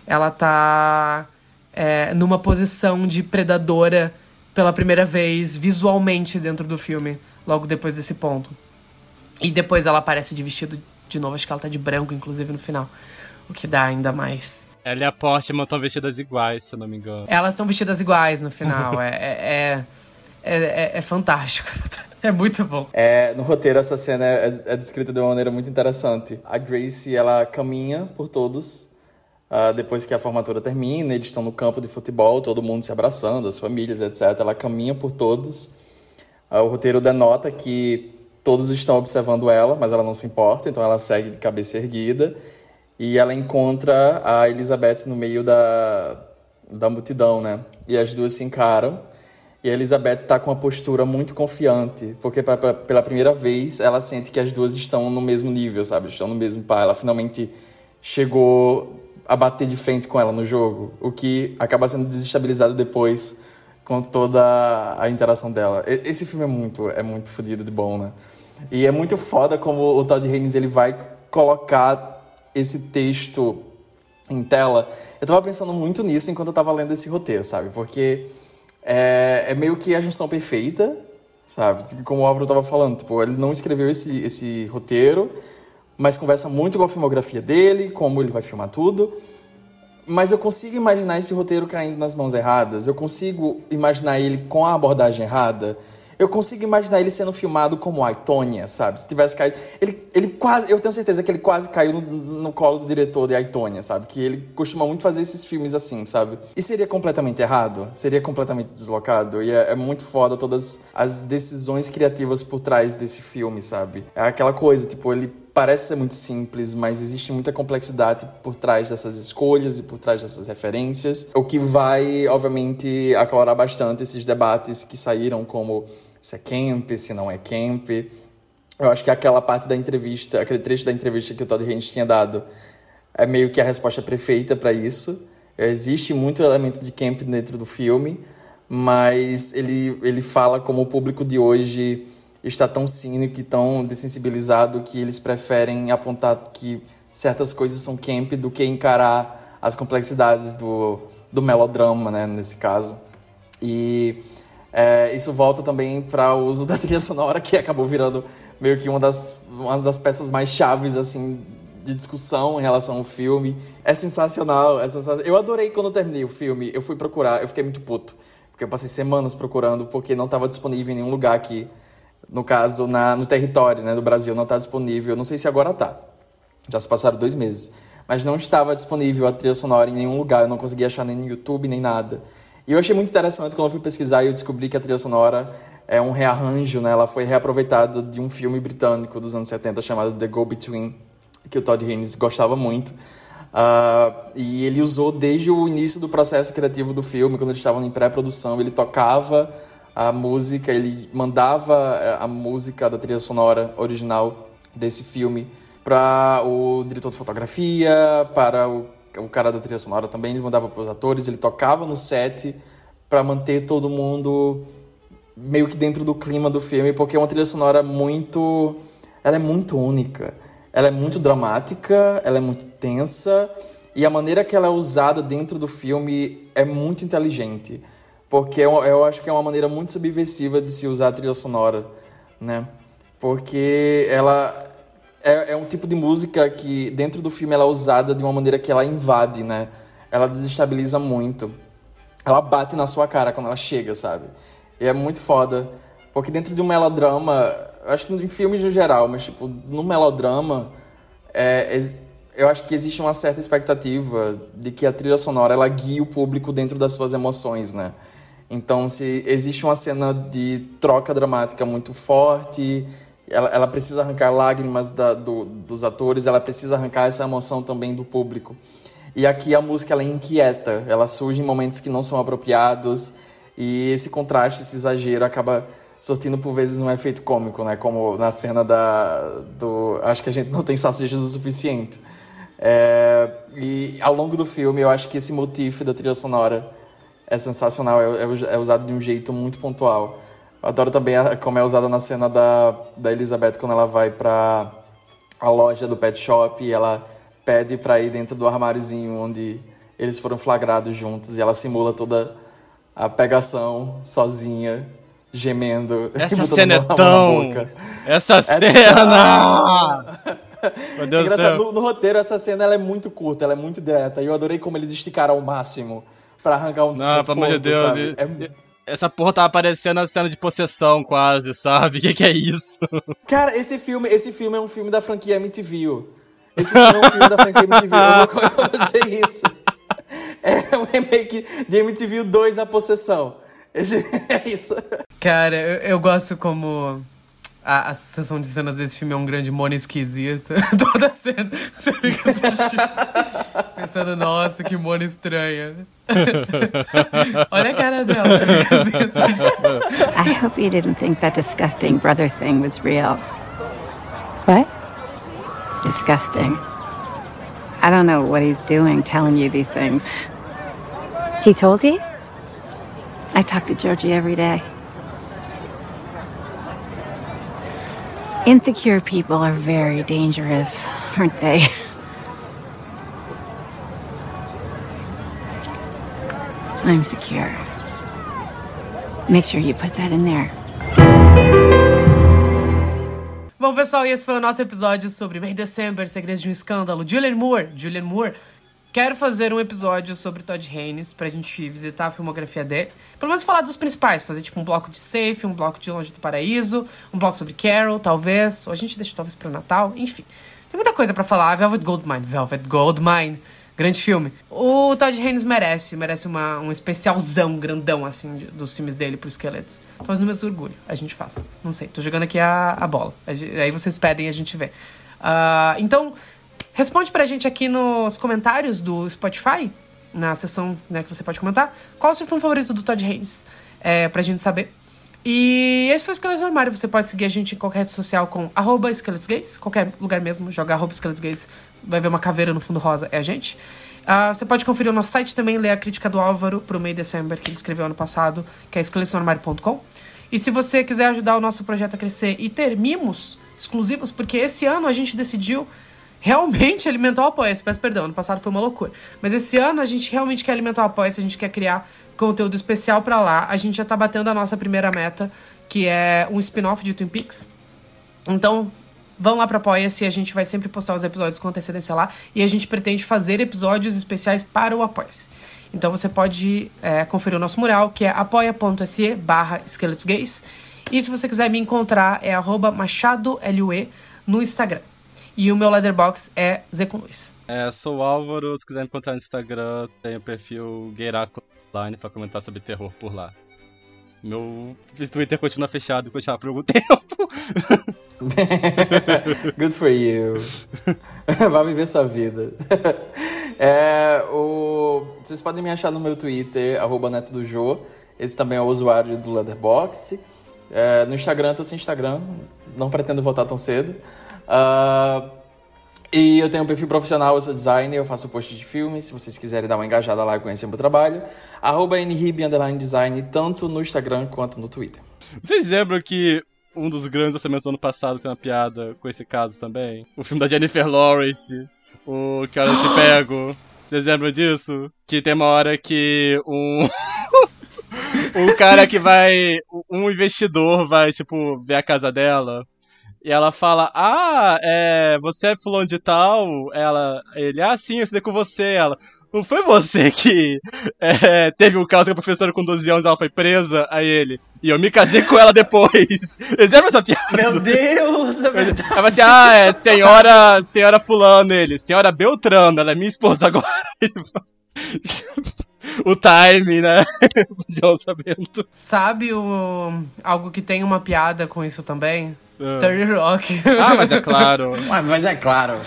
Ela tá é, numa posição de predadora pela primeira vez visualmente dentro do filme, logo depois desse ponto. E depois ela aparece de vestido de novo, acho que ela tá de branco, inclusive, no final. O que dá ainda mais ela e a Portman estão vestidas iguais, se eu não me engano. Elas estão vestidas iguais no final. é, é, é, é, é fantástico. É muito bom. É, no roteiro, essa cena é, é, descrita de uma maneira muito interessante. A Grace, ela caminha por todos. Uh, depois que a formatura termina, eles estão no campo de futebol, todo mundo se abraçando, as famílias, etc. Ela caminha por todos. Uh, o roteiro denota que todos estão observando ela, mas ela não se importa, então ela segue de cabeça erguida e ela encontra a Elizabeth no meio da, da multidão, né? E as duas se encaram. E a Elizabeth está com uma postura muito confiante, porque pra, pra, pela primeira vez ela sente que as duas estão no mesmo nível, sabe? Estão no mesmo par. Ela finalmente chegou a bater de frente com ela no jogo, o que acaba sendo desestabilizado depois com toda a interação dela. Esse filme é muito, é muito fodido de bom, né? E é muito foda como o Todd Haynes ele vai colocar esse texto em tela, eu tava pensando muito nisso enquanto eu tava lendo esse roteiro, sabe? Porque é, é meio que a junção perfeita, sabe? Como o Álvaro tava falando, tipo, ele não escreveu esse, esse roteiro, mas conversa muito com a filmografia dele, como ele vai filmar tudo. Mas eu consigo imaginar esse roteiro caindo nas mãos erradas, eu consigo imaginar ele com a abordagem errada eu consigo imaginar ele sendo filmado como a Aitonia, sabe? Se tivesse caído. Ele, ele quase. Eu tenho certeza que ele quase caiu no, no colo do diretor de Aitonia, sabe? Que ele costuma muito fazer esses filmes assim, sabe? E seria completamente errado? Seria completamente deslocado? E é, é muito foda todas as decisões criativas por trás desse filme, sabe? É aquela coisa, tipo, ele parece ser muito simples, mas existe muita complexidade por trás dessas escolhas e por trás dessas referências, o que vai, obviamente, aclarar bastante esses debates que saíram como se é camp, se não é camp. Eu acho que aquela parte da entrevista, aquele trecho da entrevista que o Todd Haynes tinha dado, é meio que a resposta perfeita para isso. Existe muito elemento de camp dentro do filme, mas ele, ele fala como o público de hoje está tão cínico e tão dessensibilizado que eles preferem apontar que certas coisas são camp do que encarar as complexidades do, do melodrama, né, nesse caso. E é, isso volta também para o uso da trilha sonora, que acabou virando meio que uma das, uma das peças mais chaves, assim, de discussão em relação ao filme. É sensacional, é sensacional. Eu adorei quando eu terminei o filme, eu fui procurar, eu fiquei muito puto. Porque eu passei semanas procurando, porque não estava disponível em nenhum lugar aqui. No caso, na, no território né, do Brasil, não está disponível. Não sei se agora está. Já se passaram dois meses. Mas não estava disponível a trilha sonora em nenhum lugar. Eu não conseguia achar nem no YouTube, nem nada. E eu achei muito interessante quando eu fui pesquisar e eu descobri que a trilha sonora é um rearranjo, né? Ela foi reaproveitada de um filme britânico dos anos 70 chamado The Go-Between, que o Todd Haynes gostava muito. Uh, e ele usou desde o início do processo criativo do filme, quando eles estavam em pré-produção, ele tocava a música, ele mandava eh, a música da trilha sonora original desse filme para o diretor de fotografia, para o, o cara da trilha sonora também, ele mandava para os atores, ele tocava no set para manter todo mundo meio que dentro do clima do filme, porque é uma trilha sonora muito ela é muito única. Ela é muito dramática, ela é muito tensa e a maneira que ela é usada dentro do filme é muito inteligente. Porque eu, eu acho que é uma maneira muito subversiva de se usar a trilha sonora, né? Porque ela é, é um tipo de música que dentro do filme ela é usada de uma maneira que ela invade, né? Ela desestabiliza muito. Ela bate na sua cara quando ela chega, sabe? E é muito foda. Porque dentro de um melodrama, acho que em filmes no geral, mas tipo, no melodrama, é, eu acho que existe uma certa expectativa de que a trilha sonora ela guie o público dentro das suas emoções, né? Então, se existe uma cena de troca dramática muito forte, ela, ela precisa arrancar lágrimas da, do, dos atores, ela precisa arrancar essa emoção também do público. E aqui a música ela inquieta, ela surge em momentos que não são apropriados, e esse contraste, esse exagero acaba sortindo por vezes um efeito cômico, né? Como na cena da do acho que a gente não tem salsichas o suficiente. É, e ao longo do filme eu acho que esse motivo da trilha sonora é sensacional, é, é, é usado de um jeito muito pontual. Eu adoro também a, como é usada na cena da, da Elizabeth quando ela vai para a loja do pet shop e ela pede para ir dentro do armáriozinho onde eles foram flagrados juntos e ela simula toda a pegação sozinha gemendo Essa e botando é a mão tão... na boca. Essa É cena! Meu É Deus do engraçado, no, no roteiro essa cena ela é muito curta, ela é muito direta. E eu adorei como eles esticaram ao máximo pra arrancar um Não, desconforto, pelo amor de Deus. sabe? É- Essa porra tava parecendo a cena de possessão quase, sabe? O que, que é isso? Cara, esse filme, esse filme é um filme da franquia MTV. Esse filme é um filme da franquia MTV. Eu vou, eu vou dizer isso. É um remake de MTV 2 A Possessão. Esse, é isso. Cara, eu, eu gosto como a, a sucessão de cenas desse filme é um grande mono esquisito. Toda cena você fica assistindo, pensando, nossa, que mono estranha. Olha a cara dela, você fica assim, assistindo. I hope you didn't think that disgusting brother thing was real. What? Disgusting. I don't know what he's doing telling you these things. He told you? I talk to Georgie every day. Insecure people are very dangerous, aren't they? I'm secure. Make sure you put that in there. Bom, pessoal, e esse foi o nosso episódio sobre May December, Segredos de um Escândalo. Julian Moore, Julian Moore. Quero fazer um episódio sobre Todd Haynes pra gente visitar a filmografia dele. Pelo menos falar dos principais, fazer tipo um bloco de Safe, um bloco de Longe do Paraíso, um bloco sobre Carol, talvez. Ou a gente deixa talvez pro Natal, enfim. Tem muita coisa pra falar. Velvet Goldmine, Velvet Goldmine. Grande filme. O Todd Haynes merece, merece uma, um especialzão grandão, assim, de- dos filmes dele pro Esqueletos. Talvez no mês do orgulho a gente faça. Não sei, tô jogando aqui a, a bola. A Aí vocês pedem e a gente vê. Ah, então, responde pra gente aqui nos comentários do Spotify, na seção né, que você pode comentar, qual o seu filme favorito do Todd Haynes, é, pra gente saber. E esse foi o Esqueletos no Armário. Você pode seguir a gente em qualquer rede social com arroba Esqueletos Gays, qualquer lugar mesmo, jogar arroba Esqueletos Gays, vai ver uma caveira no fundo rosa, é a gente. Ah, você pode conferir o nosso site também, ler a crítica do Álvaro pro May December, que ele escreveu ano passado, que é esqueletosnoarmário.com. E se você quiser ajudar o nosso projeto a crescer e ter mimos exclusivos, porque esse ano a gente decidiu realmente alimentar o Apoia-se. Peço perdão, ano passado foi uma loucura. Mas esse ano a gente realmente quer alimentar o Apoia-se, a gente quer criar conteúdo especial para lá. A gente já tá batendo a nossa primeira meta, que é um spin-off de Twin Peaks. Então, vão lá para Apoia-se, a gente vai sempre postar os episódios com antecedência lá. E a gente pretende fazer episódios especiais para o Apoia-se. Então você pode é, conferir o nosso mural, que é apoia.se barra. E se você quiser me encontrar, é arroba machadolue no Instagram. E o meu letterbox é Zé com Luiz. É, sou o Álvaro, se quiser me encontrar no Instagram, tem o perfil Geiraco Line pra comentar sobre terror por lá. Meu Twitter continua fechado e continua por algum tempo. Good for you. Vai viver sua vida. É, o... Vocês podem me achar no meu Twitter, arroba Neto do Jô. Esse também é o usuário do Leatherbox. É, no Instagram, tô sem Instagram. Não pretendo voltar tão cedo. Uh, e eu tenho um perfil profissional, eu sou designer, eu faço posts de filmes. Se vocês quiserem dar uma engajada lá e conhecer meu trabalho, arroba design, tanto no Instagram quanto no Twitter. Vocês lembram que um dos grandes lançamentos do ano passado tem uma piada com esse caso também? O filme da Jennifer Lawrence, o Que Hora Se Pego. Vocês lembram disso? Que tem uma hora que um. um cara que vai. Um investidor vai, tipo, ver a casa dela. E ela fala, ah, é, você é fulano de tal? Ela, ele, ah, sim, eu estudei com você. Ela, não foi você que é, teve um caso com a professora com 12 anos ela foi presa? Aí ele, e eu me casei com ela depois. Eles lembram essa piada? Meu Deus, é verdade. Ela assim, ah, é senhora, senhora fulano, ele, senhora Beltrano, ela é minha esposa agora. o time, né? De lançamento. Sabe o, algo que tem uma piada com isso também? Uh. Terry Rock. Ah, mas é claro. mas é claro.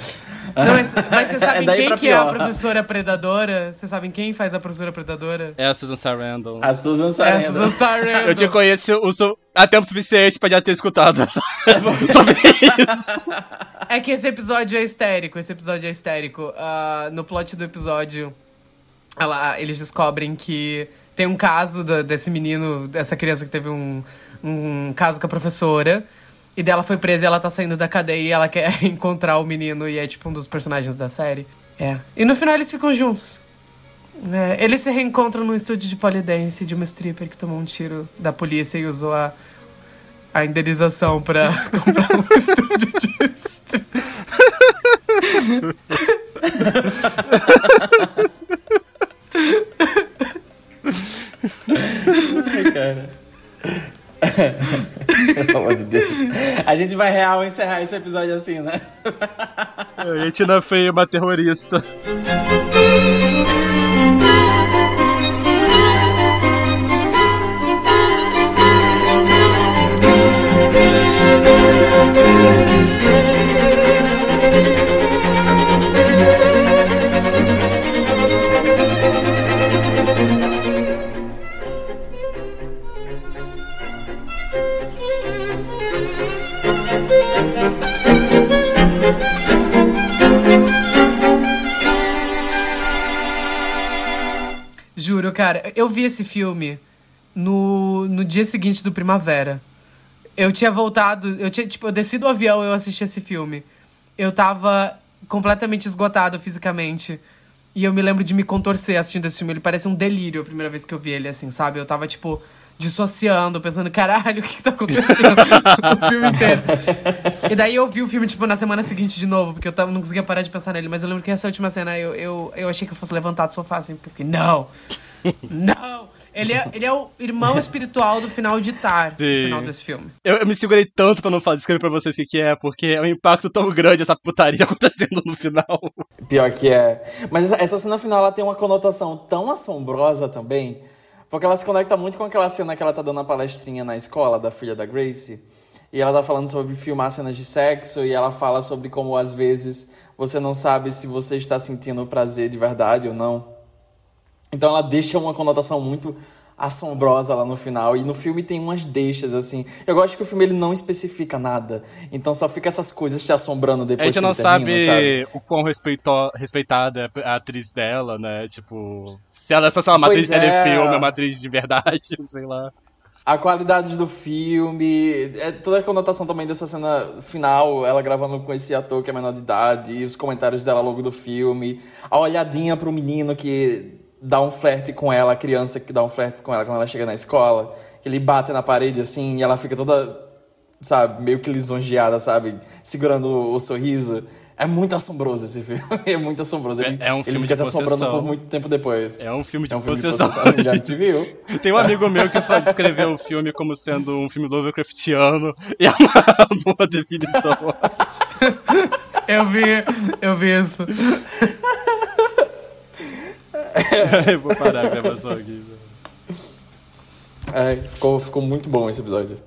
Não, mas, mas você sabe é quem que é a professora predadora? Vocês sabem quem faz a professora predadora? É a Susan Sarandon. A Susan Sarandon. É a Susan Sarandon. Eu te conheço o, há tempo suficiente pra já ter escutado sobre isso. É que esse episódio é histérico, esse episódio é histérico. Uh, no plot do episódio, ela, eles descobrem que tem um caso da, desse menino, dessa criança que teve um, um caso com a professora. E dela foi presa e ela tá saindo da cadeia e ela quer encontrar o menino e é tipo um dos personagens da série. É. E no final eles ficam juntos. É, eles se reencontram no estúdio de polidense de uma stripper que tomou um tiro da polícia e usou a, a indenização pra comprar um estúdio de stripper. Ai, cara. Pelo amor de Deus. A gente vai real encerrar esse episódio assim, né? A gente não foi uma terrorista. Juro, cara, eu vi esse filme no, no dia seguinte do Primavera. Eu tinha voltado, eu tinha, tipo, eu desci do avião eu assisti esse filme. Eu tava completamente esgotado fisicamente. E eu me lembro de me contorcer assistindo esse filme. Ele parece um delírio a primeira vez que eu vi ele, assim, sabe? Eu tava, tipo, dissociando, pensando, caralho, o que, que tá acontecendo o filme inteiro. E daí eu vi o filme, tipo, na semana seguinte de novo, porque eu tava, não conseguia parar de pensar nele. Mas eu lembro que essa última cena eu, eu, eu achei que eu fosse levantar do sofá, assim, porque eu fiquei, não! Não! Ele é, ele é o irmão espiritual do final de Tar, no final desse filme. Eu, eu, me segurei tanto pra não fazer escrever pra vocês o que, que é, porque é um impacto tão grande essa putaria acontecendo no final. Pior que é. Mas essa, essa cena final ela tem uma conotação tão assombrosa também porque ela se conecta muito com aquela cena que ela tá dando a palestrinha na escola da filha da Grace. E ela tá falando sobre filmar cenas de sexo e ela fala sobre como às vezes você não sabe se você está sentindo prazer de verdade ou não. Então ela deixa uma conotação muito assombrosa lá no final. E no filme tem umas deixas, assim. Eu gosto que o filme ele não especifica nada. Então só fica essas coisas te assombrando depois que ele não termina, sabe, sabe o quão respeitada é a atriz dela, né? Tipo, se ela é só uma atriz de é. telefilme, é uma atriz de verdade, sei lá. A qualidade do filme, é toda a conotação também dessa cena final, ela gravando com esse ator que é menor de idade, os comentários dela logo do filme, a olhadinha pro menino que dá um flerte com ela, a criança que dá um flerte com ela quando ela chega na escola, que ele bate na parede assim e ela fica toda, sabe, meio que lisonjeada, sabe, segurando o, o sorriso. É muito assombroso esse filme. É muito assombroso. Ele, É- é um ele fica de te assombrando possessão. por muito tempo depois. É um filme de É um filme de possessão. possessão. Já te viu? Tem um amigo meu que só descreveu o filme como sendo um filme Lovecraftiano e é uma boa definição. Eu vi, eu vi isso. Eu vou parar a gravação aqui. É, ficou, ficou muito bom esse episódio.